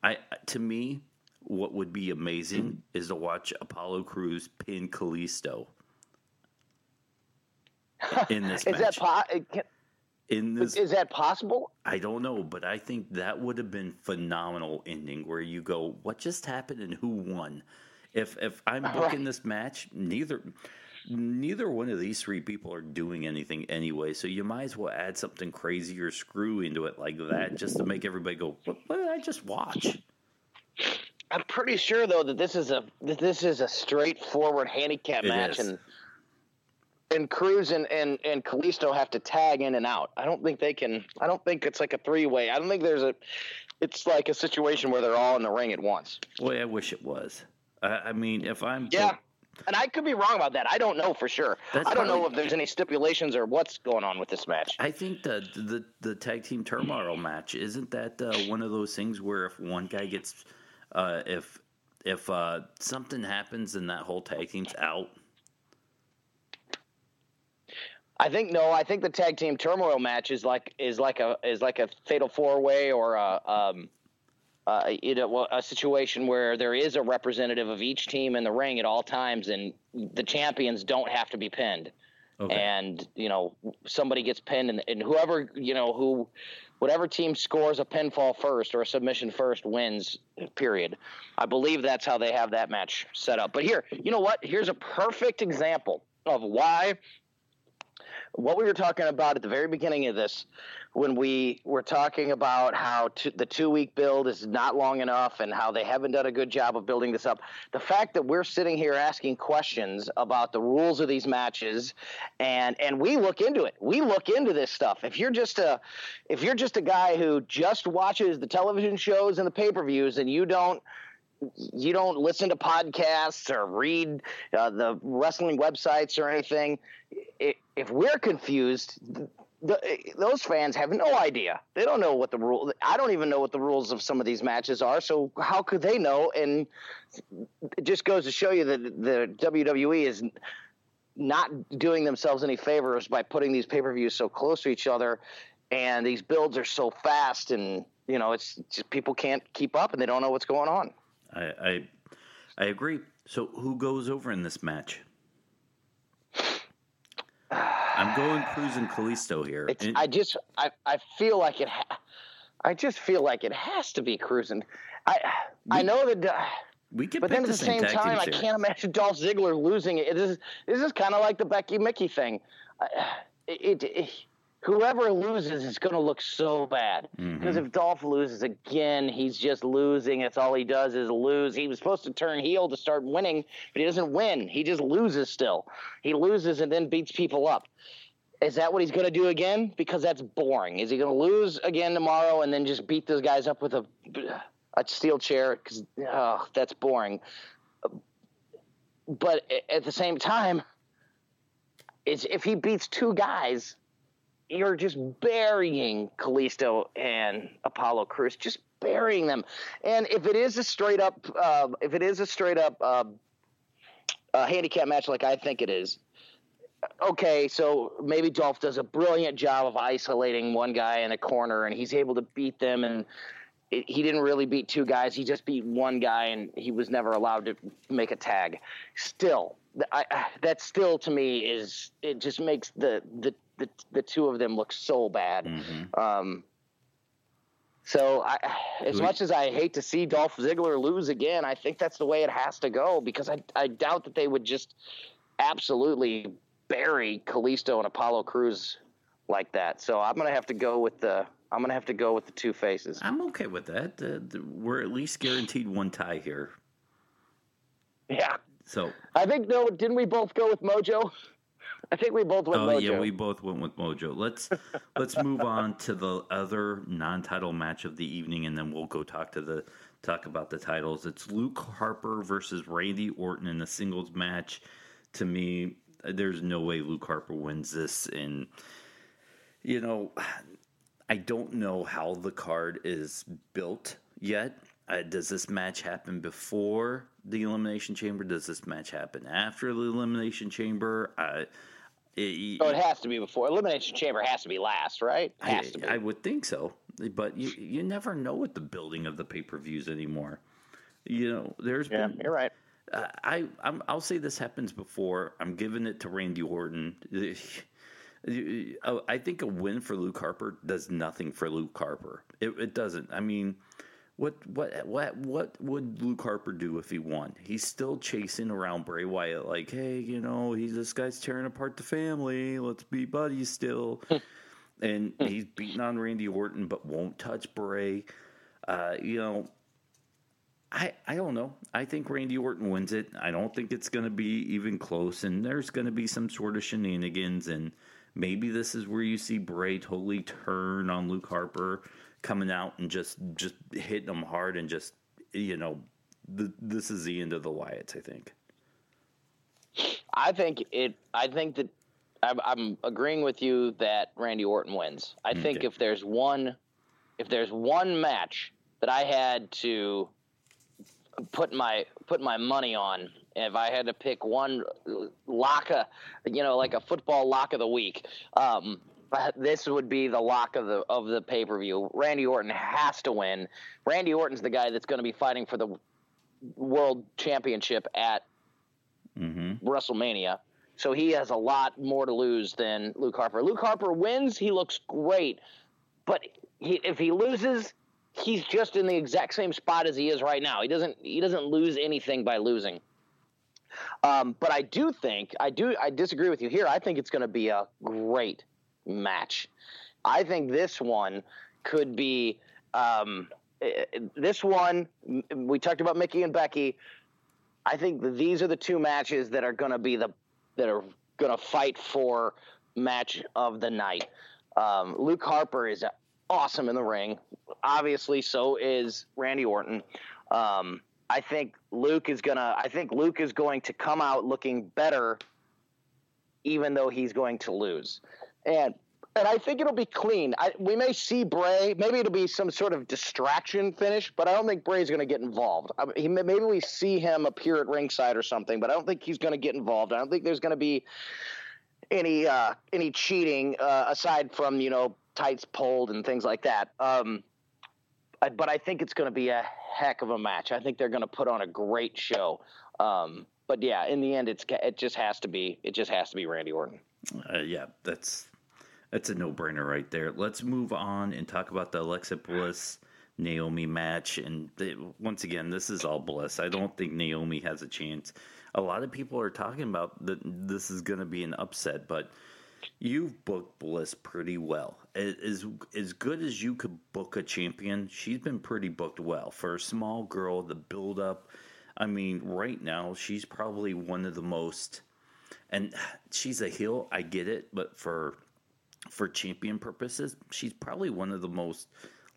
I to me what would be amazing is to watch Apollo Crews pin Kalisto in this Is match. that po- can- in this is that possible? I don't know, but I think that would have been phenomenal ending where you go, what just happened and who won? If if I'm booking this match, neither neither one of these three people are doing anything anyway, so you might as well add something crazy or screw into it like that just to make everybody go, "What, what did I just watch?" I'm pretty sure though that this is a that this is a straightforward handicap It match, is. and and Crews and, and and Kalisto have to tag in and out. I don't think they can. I don't think it's like a three way. I don't think there's a. It's like a situation where they're all in the ring at once. Boy, I wish it was. I, I mean, if I'm Yeah. And I could be wrong about that. I don't know for sure. That's I don't know if there's any stipulations or what's going on with this match. I think the the the tag team turmoil match isn't that uh, one of those things where if one guy gets uh, if if uh, something happens and that whole tag team's out. I think no. I think the tag team turmoil match is like is like a is like a fatal four way or a um, uh, you know a situation where there is a representative of each team in the ring at all times, and the champions don't have to be pinned. Okay. And you know somebody gets pinned, and, and whoever you know who, whatever team scores a pinfall first or a submission first wins. Period. I believe that's how they have that match set up. But here, you know what? Here's a perfect example of why what we were talking about at the very beginning of this when we were talking about how t- the two week build is not long enough and how they haven't done a good job of building this up the fact that we're sitting here asking questions about the rules of these matches and and we look into it we look into this stuff if you're just a if you're just a guy who just watches the television shows and the pay-per-views and you don't you don't listen to podcasts or read uh, the wrestling websites or anything. i- If we're confused, the, those fans have no idea. They don't know what the rule. I don't even know what the rules of some of these matches are. So how could they know? And it just goes to show you that the WWE is not doing themselves any favors by putting these pay per views so close to each other, and these builds are so fast, and you know it's just people can't keep up, and they don't know what's going on. I, I I agree. So who goes over in this match? I'm going cruising and Kalisto here. I just I, I feel like it. Ha- I just feel like it has to be cruising. I I know that, uh, we can but then at the the same, same time, I here. can't imagine Dolph Ziggler losing it. This is this is kind of like the Becky Mickie thing. I- It, it, whoever loses is going to look so bad Mm-hmm. because if Dolph loses again, he's just losing. That's all he does is lose. He was supposed to turn heel to start winning, but he doesn't win. He just loses still. He loses and then beats people up. Is that what he's going to do again? Because that's boring. Is he going to lose again tomorrow and then just beat those guys up with a a steel chair? Because oh, that's boring. But at the same time, it's if he beats two guys, you're just burying Kalisto and Apollo Crews, just burying them. And if it is a straight up, uh, if it is a straight up uh, uh, handicap match like I think it is, okay, so maybe Dolph does a brilliant job of isolating one guy in a corner, and he's able to beat them. And it, he didn't really beat two guys; he just beat one guy, and he was never allowed to make a tag. Still, I, I, that still to me is it just makes the the the, the two of them look so bad. Mhm. Um, so I, as much as I hate to see Dolph Ziggler lose again, I think that's the way it has to go because I, I doubt that they would just absolutely bury Kalisto and Apollo Crews like that. So I'm gonna have to go with the I'm gonna have to go with the two faces. I'm okay with that. Uh, we're at least guaranteed one tie here. Yeah, So, I think no, didn't we both go with Mojo? I think we both went with. oh Mojo. yeah, we both went with Mojo. Let's let's move on to the other non-title match of the evening, and then we'll go talk to the talk about the titles. It's Luke Harper versus Randy Orton in a singles match. To me, there's no way Luke Harper wins this, and you know, I don't know how the card is built yet. Uh, does this match happen before the Elimination Chamber? Does this match happen after the Elimination Chamber? Uh, it, Oh, it has to be before Elimination Chamber has to be last, right? Has I, to be. I would think so, but you you never know with the building of the pay per views anymore. You know, there's yeah, been you're right. uh, I I'm, I'll say this happens before. I'm giving it to Randy Orton. I think a win for Luke Harper does nothing for Luke Harper. It, it doesn't. I mean, What what what what would Luke Harper do if he won? He's still chasing around Bray Wyatt, like, hey, you know, he's this guy's tearing apart the family. Let's be buddies still. and he's beating on Randy Orton, but won't touch Bray. Uh, you know, I I don't know. I think Randy Orton wins it. I don't think it's going to be even close, and there's going to be some sort of shenanigans, and maybe this is where you see Bray totally turn on Luke Harper coming out and just just hitting them hard and just you know this is the end of the Wyatts. I think. I think it. I think that I'm, I'm agreeing with you that Randy Orton wins. I think if there's one, if there's one match that I had to put my put my money on, if I had to pick one lock of, you know, like a football lock of the week, um, this would be the lock of the of the pay per view. Randy Orton has to win. Randy Orton's the guy that's going to be fighting for the world championship at Mm-hmm. WrestleMania. So he has a lot more to lose than Luke Harper. Luke Harper wins, he looks great. But he, if he loses, he's just in the exact same spot as he is right now. He doesn't he doesn't lose anything by losing. Um, but I do think I do I disagree with you here. I think it's going to be a great match. I think this one could be um, eh, this one. We talked about Mickie and Becky. I think these are the two matches that are going to be the that are going to fight for match of the night. Um, Luke Harper is awesome in the ring. Obviously, so is Randy Orton. Um, I think Luke is gonna. I think Luke is going to come out looking better, even though he's going to lose. And and I think it'll be clean. I, we may see Bray. Maybe it'll be some sort of distraction finish, but I don't think Bray's going to get involved. I, he, maybe we see him appear at ringside or something, but I don't think he's going to get involved. I don't think there's going to be any uh, any cheating uh, aside from you know tights pulled and things like that. Um, I, but I think it's going to be a heck of a match. I think they're going to put on a great show. Um, but yeah, in the end, it's it just has to be it just has to be Randy Orton. Uh, yeah, that's that's a no brainer right there. Let's move on and talk about the Alexa Bliss Naomi match. And the, once again, this is all Bliss. I don't think Naomi has a chance. A lot of people are talking about that this is going to be an upset, but you've booked Bliss pretty well. As as good as you could book a champion, she's been pretty booked well for a small girl. The build up. I mean, right now she's probably one of the most and she's a heel. I get it, but for for champion purposes, she's probably one of the most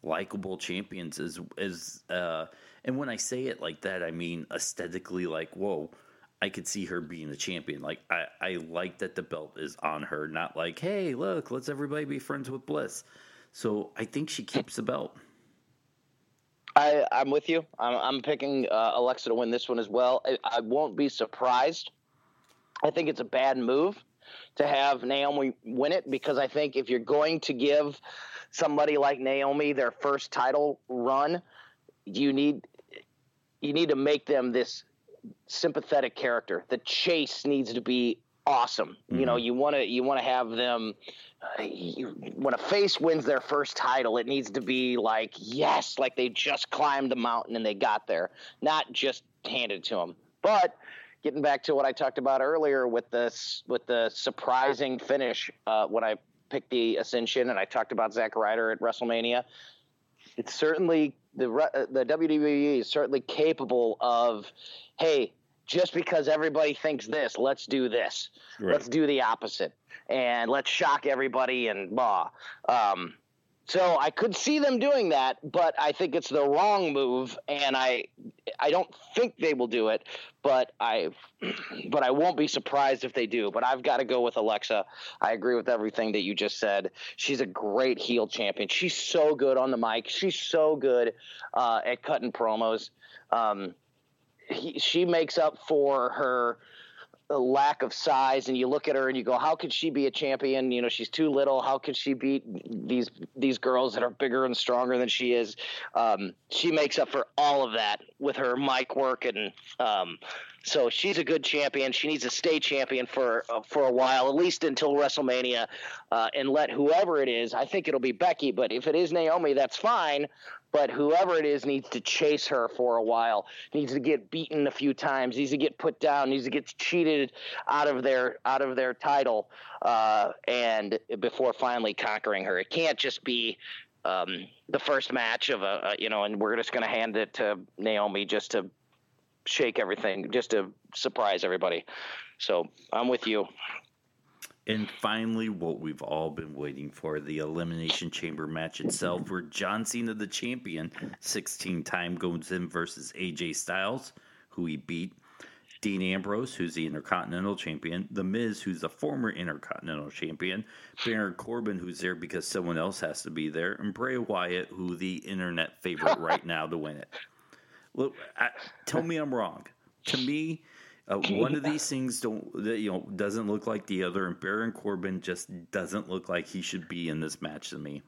likable champions. Is is uh, and when I say it like that, I mean aesthetically. Like, whoa, I could see her being a champion. Like, I I like that the belt is on her, not like, hey, look, let's everybody be friends with Bliss. So I think she keeps the belt. I, I'm with you. I'm, I'm picking uh, Alexa to win this one as well. I, I won't be surprised. I think it's a bad move to have Naomi win it because I think if you're going to give somebody like Naomi their first title run, you need you need to make them this sympathetic character. The chase needs to be awesome. You know, you want to you want to have them uh, you, when a face wins their first title, it needs to be like yes, like they just climbed the mountain and they got there, not just handed to them. But getting back to what I talked about earlier with this with the surprising finish uh, when I picked the Ascension and I talked about Zack Ryder at WrestleMania, it's certainly the uh, the WWE is certainly capable of, hey, just because everybody thinks this, let's do this. Right. Let's do the opposite, and let's shock everybody and blah. Um, so I could see them doing that, but I think it's the wrong move, and I I don't think they will do it, but I but I won't be surprised if they do. But I've got to go with Alexa. I agree with everything that you just said. She's a great heel champion. She's so good on the mic. She's so good uh, at cutting promos. Um, he, she makes up for her a lack of size and you look at her and you go how could she be a champion? You know she's too little. How could she beat these these girls that are bigger and stronger than she is? Um, she makes up for all of that with her mic work and um, so she's a good champion. She needs to stay champion for uh, for a while, at least until WrestleMania, uh, and let whoever it is. I think it'll be Becky, but if it is Naomi, that's fine. But whoever it is needs to chase her for a while. Needs to get beaten a few times. Needs to get put down. Needs to get cheated out of their out of their title, uh, and before finally conquering her. It can't just be um, the first match of a, a you know, and we're just going to hand it to Naomi just to shake everything just to surprise everybody. So I'm with you. And finally, what we've all been waiting for the Elimination Chamber match itself, where John Cena, the champion, 16 time goes in versus AJ Styles, who he beat. Dean Ambrose, who's the Intercontinental Champion, The Miz, who's the former Intercontinental Champion, Baron Corbin, who's there because someone else has to be there, and Bray Wyatt, who the internet favorite right now to win it. Look, I, tell me I'm wrong. To me, uh, one of these things don't you know doesn't look like the other, and Baron Corbin just doesn't look like he should be in this match to me.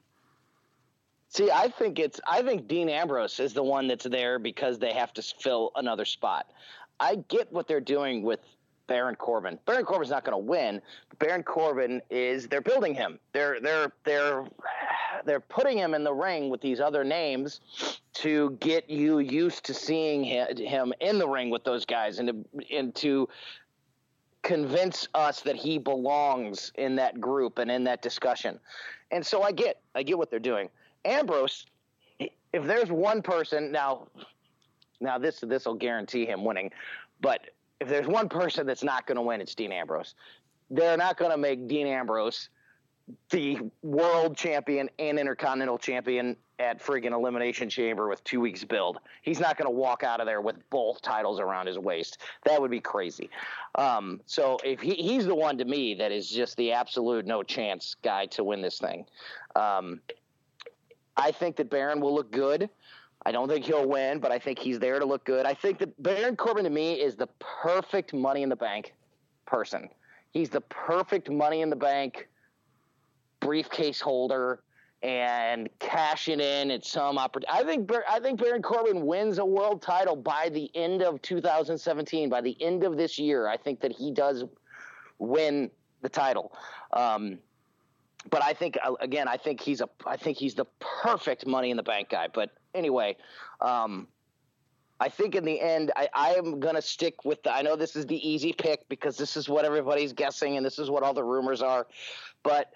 See, I think it's I think Dean Ambrose is the one that's there because they have to fill another spot. I get what they're doing with Baron Corbin. Baron Corbin's not going to win. Baron Corbin is they're building him. They're they're they're they're putting him in the ring with these other names to get you used to seeing him in the ring with those guys and to, and to convince us that he belongs in that group and in that discussion. And so I get I get what they're doing. Ambrose, if there's one person now now this this will guarantee him winning, but if there's one person that's not going to win, it's Dean Ambrose. They're not going to make Dean Ambrose the world champion and intercontinental champion at friggin' elimination chamber with two weeks build. He's not going to walk out of there with both titles around his waist. That would be crazy. Um, so if he, he's the one to me that is just the absolute no chance guy to win this thing. Um, I think that Baron will look good. I don't think he'll win, but I think he's there to look good. I think that Baron Corbin to me is the perfect money in the bank person. He's the perfect money in the bank briefcase holder and cashing in at some opportunity. I think I think Baron Corbin wins a world title by the end of 2017. By the end of this year, I think that he does win the title. Um, but I think uh, again, I think he's a I think he's the perfect Money in the Bank guy. But anyway, um, I think in the end, I, am gonna stick with the. I know this is the easy pick because this is what everybody's guessing and this is what all the rumors are, but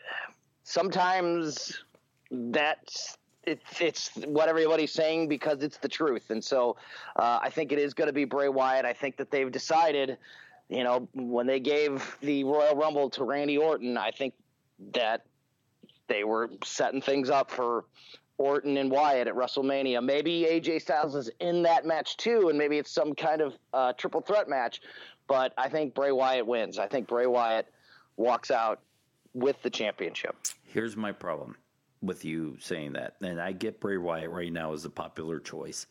sometimes that's it's it's what everybody's saying because it's the truth, and so uh, I think it is going to be Bray Wyatt. I think that they've decided, you know, when they gave the Royal Rumble to Randy Orton, I think that they were setting things up for Orton and Wyatt at WrestleMania. Maybe AJ Styles is in that match too, and maybe it's some kind of uh, triple threat match. But I think Bray Wyatt wins. I think Bray Wyatt walks out with the championship. Here's my problem with you saying that, and I get Bray Wyatt right now as a popular choice.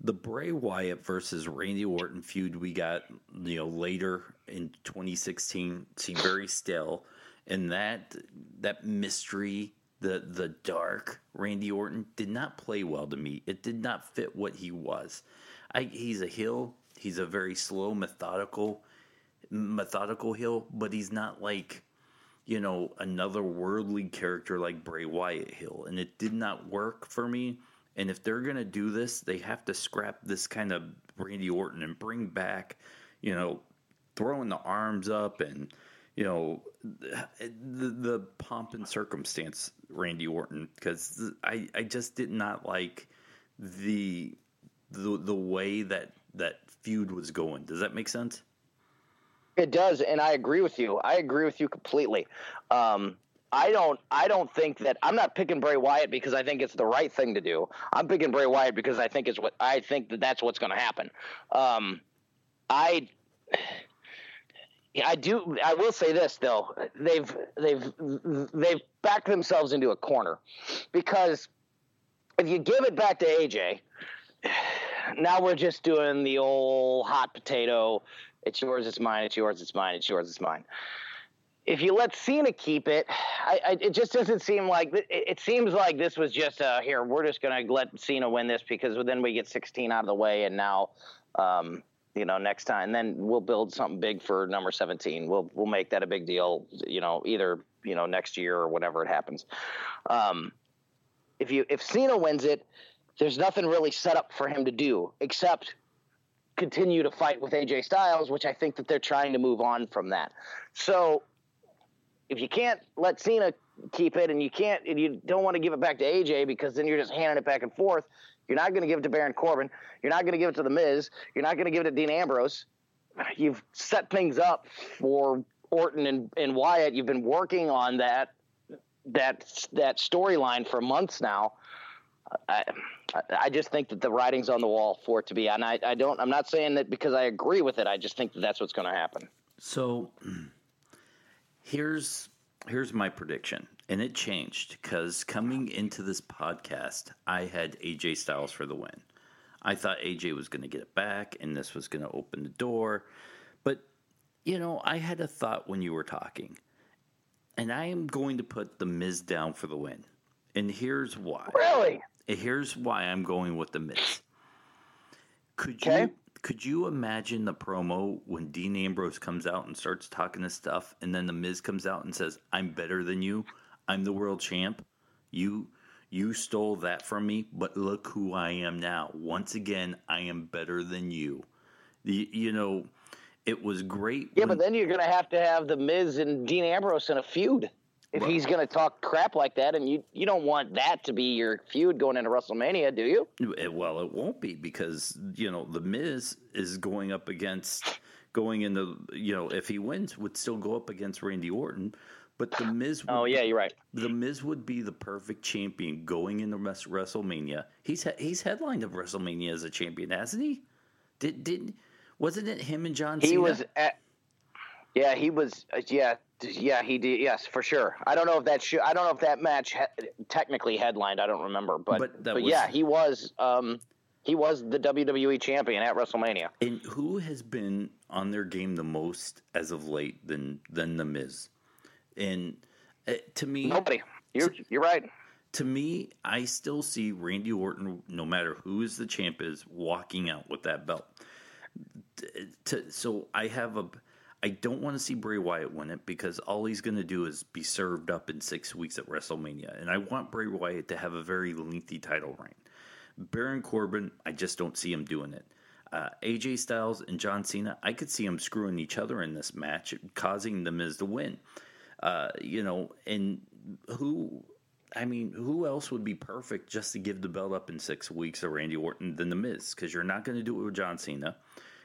The Bray Wyatt versus Randy Orton feud we got, you know, later in 2016 seemed very still and that that mystery the the dark Randy Orton did not play well to me. It did not fit what he was. I, he's a heel. He's a very slow, methodical, methodical heel, but he's not like you know another worldly character like Bray Wyatt Hill, and it did not work for me. And if they're gonna do this, they have to scrap this kind of Randy Orton and bring back, you know, throwing the arms up and you know the, the pomp and circumstance Randy Orton because I, I just did not like the the the way that that feud was going. Does that make sense? It does, and I agree with you. I agree with you completely. Um, I don't. I don't think that I'm not picking Bray Wyatt because I think it's the right thing to do. I'm picking Bray Wyatt because I think it's what I think that that's what's going to happen. Um, I I do. I will say this though: they've they've they've backed themselves into a corner because if you give it back to AJ, now we're just doing the old hot potato. It's yours. It's mine. It's yours. It's mine. It's yours. It's mine. If you let Cena keep it, I, I, it just doesn't seem like it, it seems like this was just here. We're just to let Cena win this because then we get 16 out of the way, and now um, you know, next time. And then we'll build something big for number 17. We'll we'll make that a big deal, you know, either you know next year or whenever it happens. Um, if you if Cena wins it, there's nothing really set up for him to do except continue to fight with AJ Styles, which I think that they're trying to move on from that. So if you can't let Cena keep it and you can't and you don't want to give it back to AJ because then you're just handing it back and forth, you're not going to give it to Baron Corbin. You're not going to give it to The Miz. You're not going to give it to Dean Ambrose. You've set things up for Orton and, and Wyatt. You've been working on that that that storyline for months now. I, I just think that the writing's on the wall for it to be, and I, I don't. I'm not saying that because I agree with it. I just think that that's what's going to happen. So here's here's my prediction, and it changed because coming into this podcast, I had AJ Styles for the win. I thought AJ was going to get it back, and this was going to open the door. But you know, I had a thought when you were talking, and I am going to put the Miz down for the win, and here's why. Really? Here's why I'm going with the Miz. Could Okay. you could you imagine the promo when Dean Ambrose comes out and starts talking this stuff, and then the Miz comes out and says, "I'm better than you. I'm the world champ. You you stole that from me, but look who I am now. Once again, I am better than you." The, you know, it was great. Yeah, when- but then you're going to have to have the Miz and Dean Ambrose in a feud if Well- he's going to talk crap like that, and you you don't want that to be your feud going into WrestleMania, do you? Eh, Well, it won't be because you know the Miz is going up against going into you know if he wins would still go up against Randy Orton, but the Miz. Would, Oh yeah, you're right. the Miz would be the perfect champion going into WrestleMania. He's he's headlined of WrestleMania as a champion, hasn't he? Did did wasn't it him and John? He Cena? was at. Yeah, he was. Uh, yeah, yeah, he did. Yes, for sure. I don't know if that. Sh- I don't know if that match he- technically headlined. I don't remember, but But but, was- yeah, he was. Um, he was the WWE champion at WrestleMania. And who has been on their game the most as of late than than the Miz? And uh, to me, Nobody. You're you're right. to me, I still see Randy Orton, no matter who is the champ, is walking out with that belt. To, so I have a, I don't want to see Bray Wyatt win it because all he's going to do is be served up in six weeks at WrestleMania, and I want Bray Wyatt to have a very lengthy title reign. Baron Corbin, I just don't see him doing it. Uh, AJ Styles and John Cena, I could see them screwing each other in this match, causing the Miz to win. Uh, you know, and who, I mean, who else would be perfect just to give the belt up in six weeks to Randy Orton than the Miz? Because you're not going to do it with John Cena.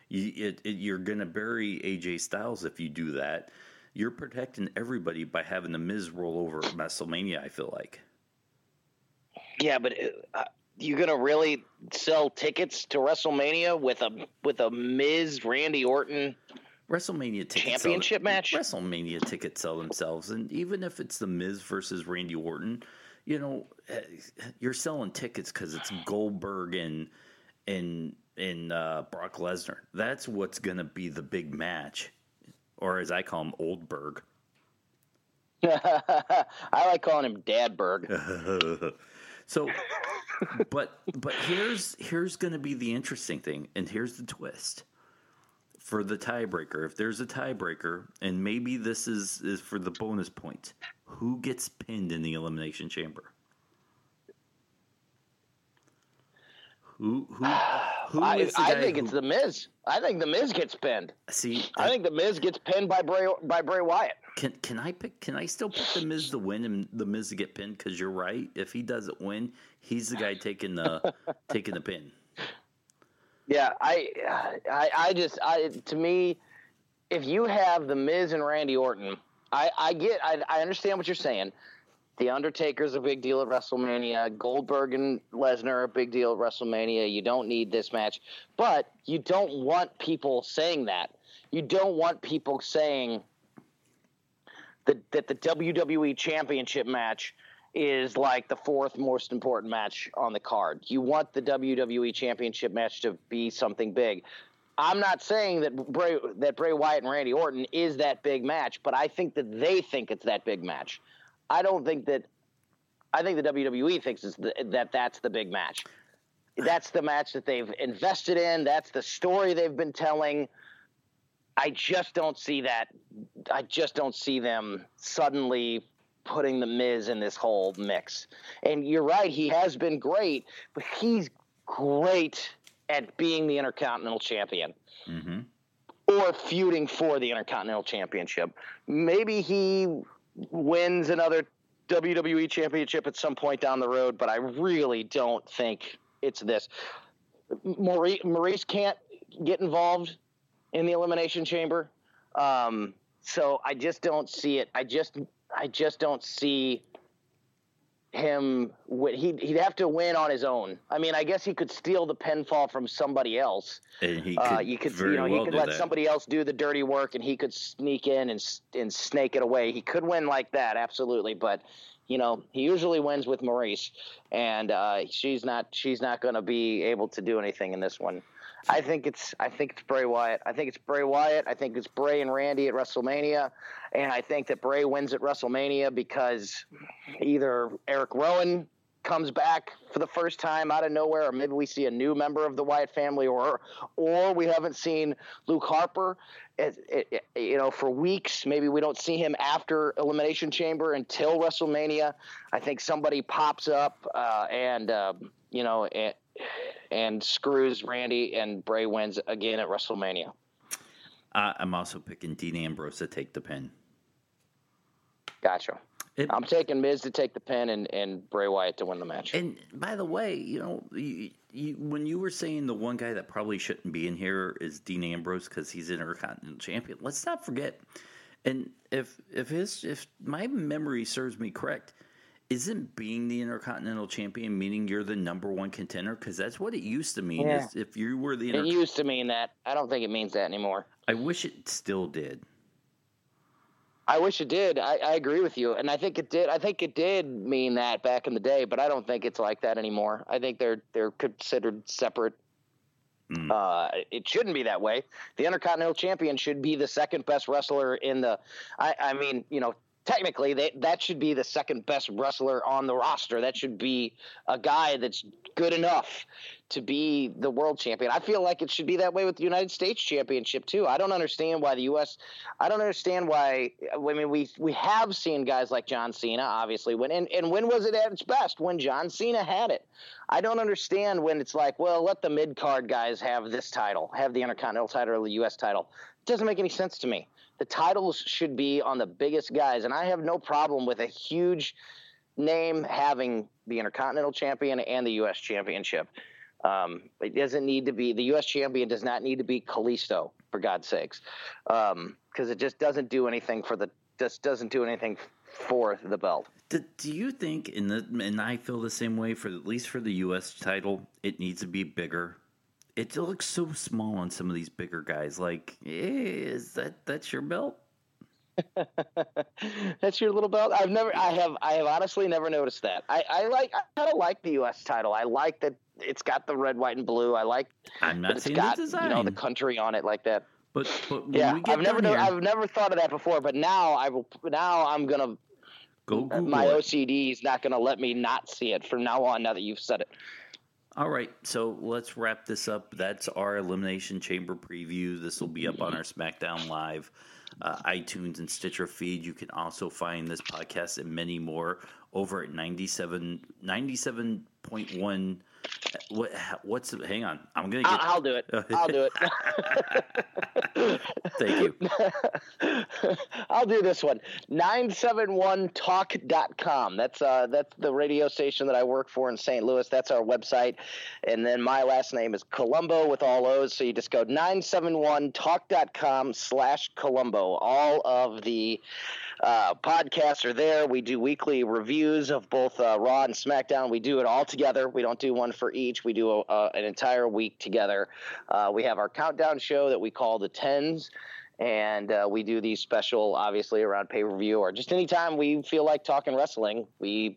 You, you're going to bury AJ Styles if you do that. You're protecting everybody by having the Miz roll over at WrestleMania. I feel like. Yeah, but uh, you're gonna really sell tickets to WrestleMania with a with a Miz Randy Orton? WrestleMania tickets Championship sell, match? WrestleMania tickets sell themselves, and even if it's the Miz versus Randy Orton, you know, eh, you're selling tickets because it's Goldberg and and and uh, Brock Lesnar. That's what's going to be the big match, or as I call him, Oldberg. I like calling him Dadberg. so, but but here's here's going to be the interesting thing, and here's the twist for the tiebreaker. If there's a tiebreaker, and maybe this is is for the bonus points, who gets pinned in the elimination chamber? Who who who I, I think who, it's the Miz. I think the Miz gets pinned. see? I think the Miz gets pinned by Bray by Bray Wyatt. Can can I pick? Can I still pick the Miz to win and the Miz to get pinned? Because you're right. If he doesn't win, he's the guy taking the taking the pin. Yeah, I, I, I just, I, to me, if you have the Miz and Randy Orton, I, I get, I, I understand what you're saying. The Undertaker's a big deal at WrestleMania. Goldberg and Lesnar a big deal at WrestleMania. You don't need this match, but you don't want people saying that. You don't want people saying that that the WWE Championship match is like the fourth most important match on the card. You want the WWE Championship match to be something big. I'm not saying that Bray that Bray Wyatt and Randy Orton is that big match, but I think that they think it's that big match. I don't think that. I think the WWE thinks it's the, that that's the big match. that's the match that they've invested in. That's the story they've been telling. I just don't see that. I just don't see them suddenly putting the Miz in this whole mix. And you're right, he has been great, but he's great at being the Intercontinental Champion Mm-hmm. or feuding for the Intercontinental Championship. Maybe he wins another WWE Championship at some point down the road, but I really don't think it's this. Maryse, Maryse can't get involved in the Elimination Chamber, um, so I just don't see it. I just, I just don't see him. He'd, he'd have to win on his own. I mean, I guess he could steal the pinfall from somebody else. And he could, Uh, you could, you know, well he could let that. somebody else do the dirty work, and he could sneak in and and snake it away. He could win like that, absolutely. But you know, he usually wins with Maryse, and uh, she's not she's not going to be able to do anything in this one. I think it's I think it's Bray Wyatt. I think it's Bray Wyatt. I think it's Bray and Randy at WrestleMania, and I think that Bray wins at WrestleMania because either Eric Rowan comes back for the first time out of nowhere, or maybe we see a new member of the Wyatt family, or or we haven't seen Luke Harper, it, it, it- you know, for weeks. Maybe we don't see him after Elimination Chamber until WrestleMania. I think somebody pops up uh, and uh, you know and, and screws Randy, and Bray wins again at WrestleMania. Uh, I'm also picking Dean Ambrose to take the pin. Gotcha. It- I'm taking Miz to take the pin and, and Bray Wyatt to win the match. And by the way, you know, you, you, when you were saying the one guy that probably shouldn't be in here is Dean Ambrose because he's Intercontinental Champion. Let's not forget. And if if his if my memory serves me correct, isn't being the Intercontinental Champion meaning you're the number one contender? Because that's what it used to mean. Yeah. Is if you were the it used to mean that. I don't think it means that anymore. I wish it still did. I wish it did. I, I agree with you, and I think it did. I think it did mean that back in the day, but I don't think it's like that anymore. I think they're they're considered separate. Mm. Uh, it shouldn't be that way. The Intercontinental Champion should be the second best wrestler in the. I, I mean, you know, technically they, that should be the second best wrestler on the roster. That should be a guy that's good enough to be the world champion. I feel like it should be that way with the United States Championship too. I don't understand why the U.S. I don't understand why. I mean, we we have seen guys like John Cena, obviously. When and, and when was it at its best? When John Cena had it. I don't understand when it's like, well, let the mid card guys have this title, have the Intercontinental title or the U.S. title. It doesn't make any sense to me. The titles should be on the biggest guys, and I have no problem with a huge name having the Intercontinental Champion and the U.S. Championship. Um, it doesn't need to be the U.S. champion. Does not need to be Kalisto, for God's sakes, because it just doesn't do anything for the just doesn't do anything for the belt. Do, do you think, in the, and I feel the same way for at least for the U.S. title, it needs to be bigger? It looks so small on some of these bigger guys. Like, eh, is that that's your belt? That's your little belt. I've never, I have, I have honestly never noticed that. I, I like, I kind of like the U.S. title. I like that it's got the red, white, and blue. I like I'm that not it's saying got the design, you know the country on it like that. but but Yeah, we get I've never, here, I've never thought of that before. But now I will. Now I'm gonna. go Google my it. OCD is not gonna let me not see it from now on. Now that you've said it. All right, so let's wrap this up. That's our Elimination Chamber preview. This will be up on our SmackDown Live, uh, iTunes, and Stitcher feed. You can also find this podcast and many more over at 97, 97.1. What, what's the, hang on, I'm going to I'll. I'll do it. I'll do it. Thank you. I'll do this one. 971talk.com. That's uh that's the radio station that I work for in St. Louis. That's our website. And then my last name is Colombo with all O's. So you just go 971talk.com slash Colombo. All of the uh, podcasts are there. We do weekly reviews of both uh, Raw and SmackDown. We do it all together. We don't do one for each. We do a, a, an entire week together. Uh, we have our countdown show that we call the Tens, and uh, we do these special, obviously, around pay per view or just anytime we feel like talking wrestling. We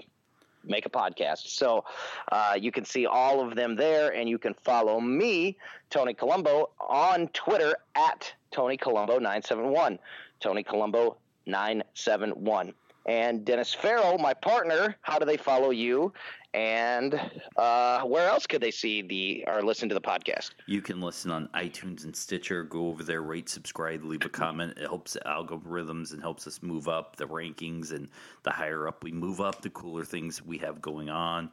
make a podcast. So uh, you can see all of them there, and you can follow me, Tony Colombo, on Twitter at Tony Colombo 971. Tony Colombo 971. And Dennis Farrell, my partner, how do they follow you? And uh, where else could they see the or listen to the podcast? You can listen on iTunes and Stitcher. Go over there, rate, subscribe, leave a comment. It helps the algorithms and helps us move up the rankings. And the higher up we move up, the cooler things we have going on.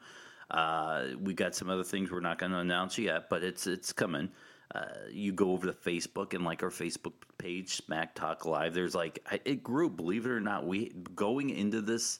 Uh, we got some other things we're not going to announce yet, but it's it's coming. Uh, you go over to Facebook and like our Facebook page, Smack Talk Live. There's like it grew. Believe it or not, we going into this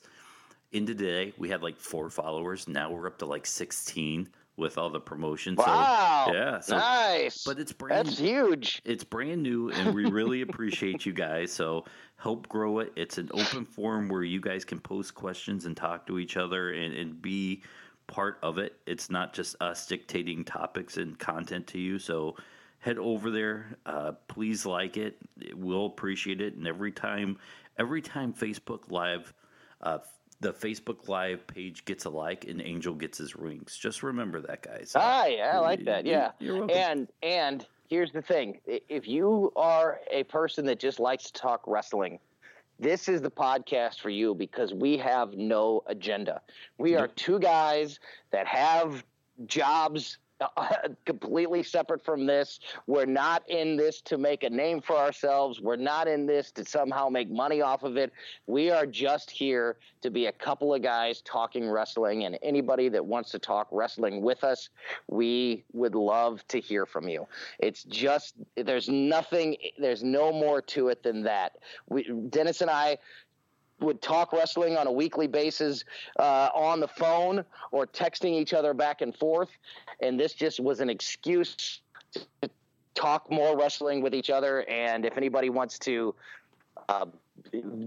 into today, we had like four followers. Now we're up to like 16 with all the promotions. Wow. So, yeah. So, nice. But it's brand That's huge. It's brand new, and we really appreciate you guys. So help grow it. It's an open forum where you guys can post questions and talk to each other and, and be part of it. It's not just us dictating topics and content to you. So head over there. Uh, please like it. We'll appreciate it. And every time, every time Facebook Live. Uh, the Facebook Live page gets a like and Angel gets his rings. Just remember that, guys. Ah, yeah, I like that. Yeah, and and here's the thing: if you are a person that just likes to talk wrestling, this is the podcast for you because we have no agenda. We are two guys that have jobs. completely separate from this. We're not in this to make a name for ourselves. We're not in this to somehow make money off of it. We are just here to be a couple of guys talking wrestling, and anybody that wants to talk wrestling with us, we would love to hear from you. It's just, there's nothing, there's no more to it than that. We, Dennis and I, would talk wrestling on a weekly basis uh, on the phone or texting each other back and forth. And this just was an excuse to talk more wrestling with each other. And if anybody wants to uh,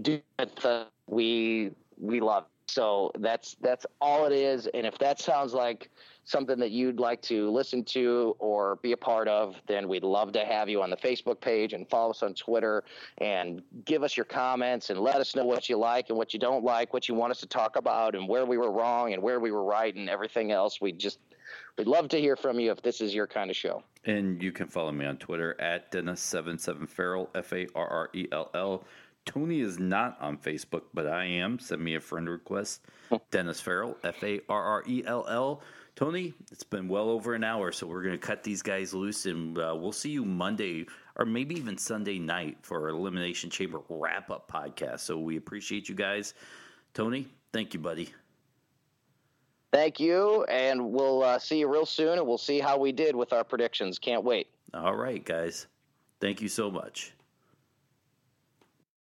do it, uh, we we love. It. So that's that's all it is. And if that sounds like something that you'd like to listen to or be a part of, then we'd love to have you on the Facebook page and follow us on Twitter and give us your comments and let us know what you like and what you don't like, what you want us to talk about and where we were wrong and where we were right and everything else. We just we'd love to hear from you if this is your kind of show. And you can follow me on Twitter at Dennis77Farrell, F A R R E L L. Tony is not on Facebook, but I am. Send me a friend request. Dennis Farrell, F A R R E L L. Tony, it's been well over an hour, so we're going to cut these guys loose, and uh, we'll see you Monday or maybe even Sunday night for our Elimination Chamber wrap up podcast. So we appreciate you guys. Tony, thank you, buddy. Thank you, and we'll uh, see you real soon, and we'll see how we did with our predictions. Can't wait. All right, guys. Thank you so much.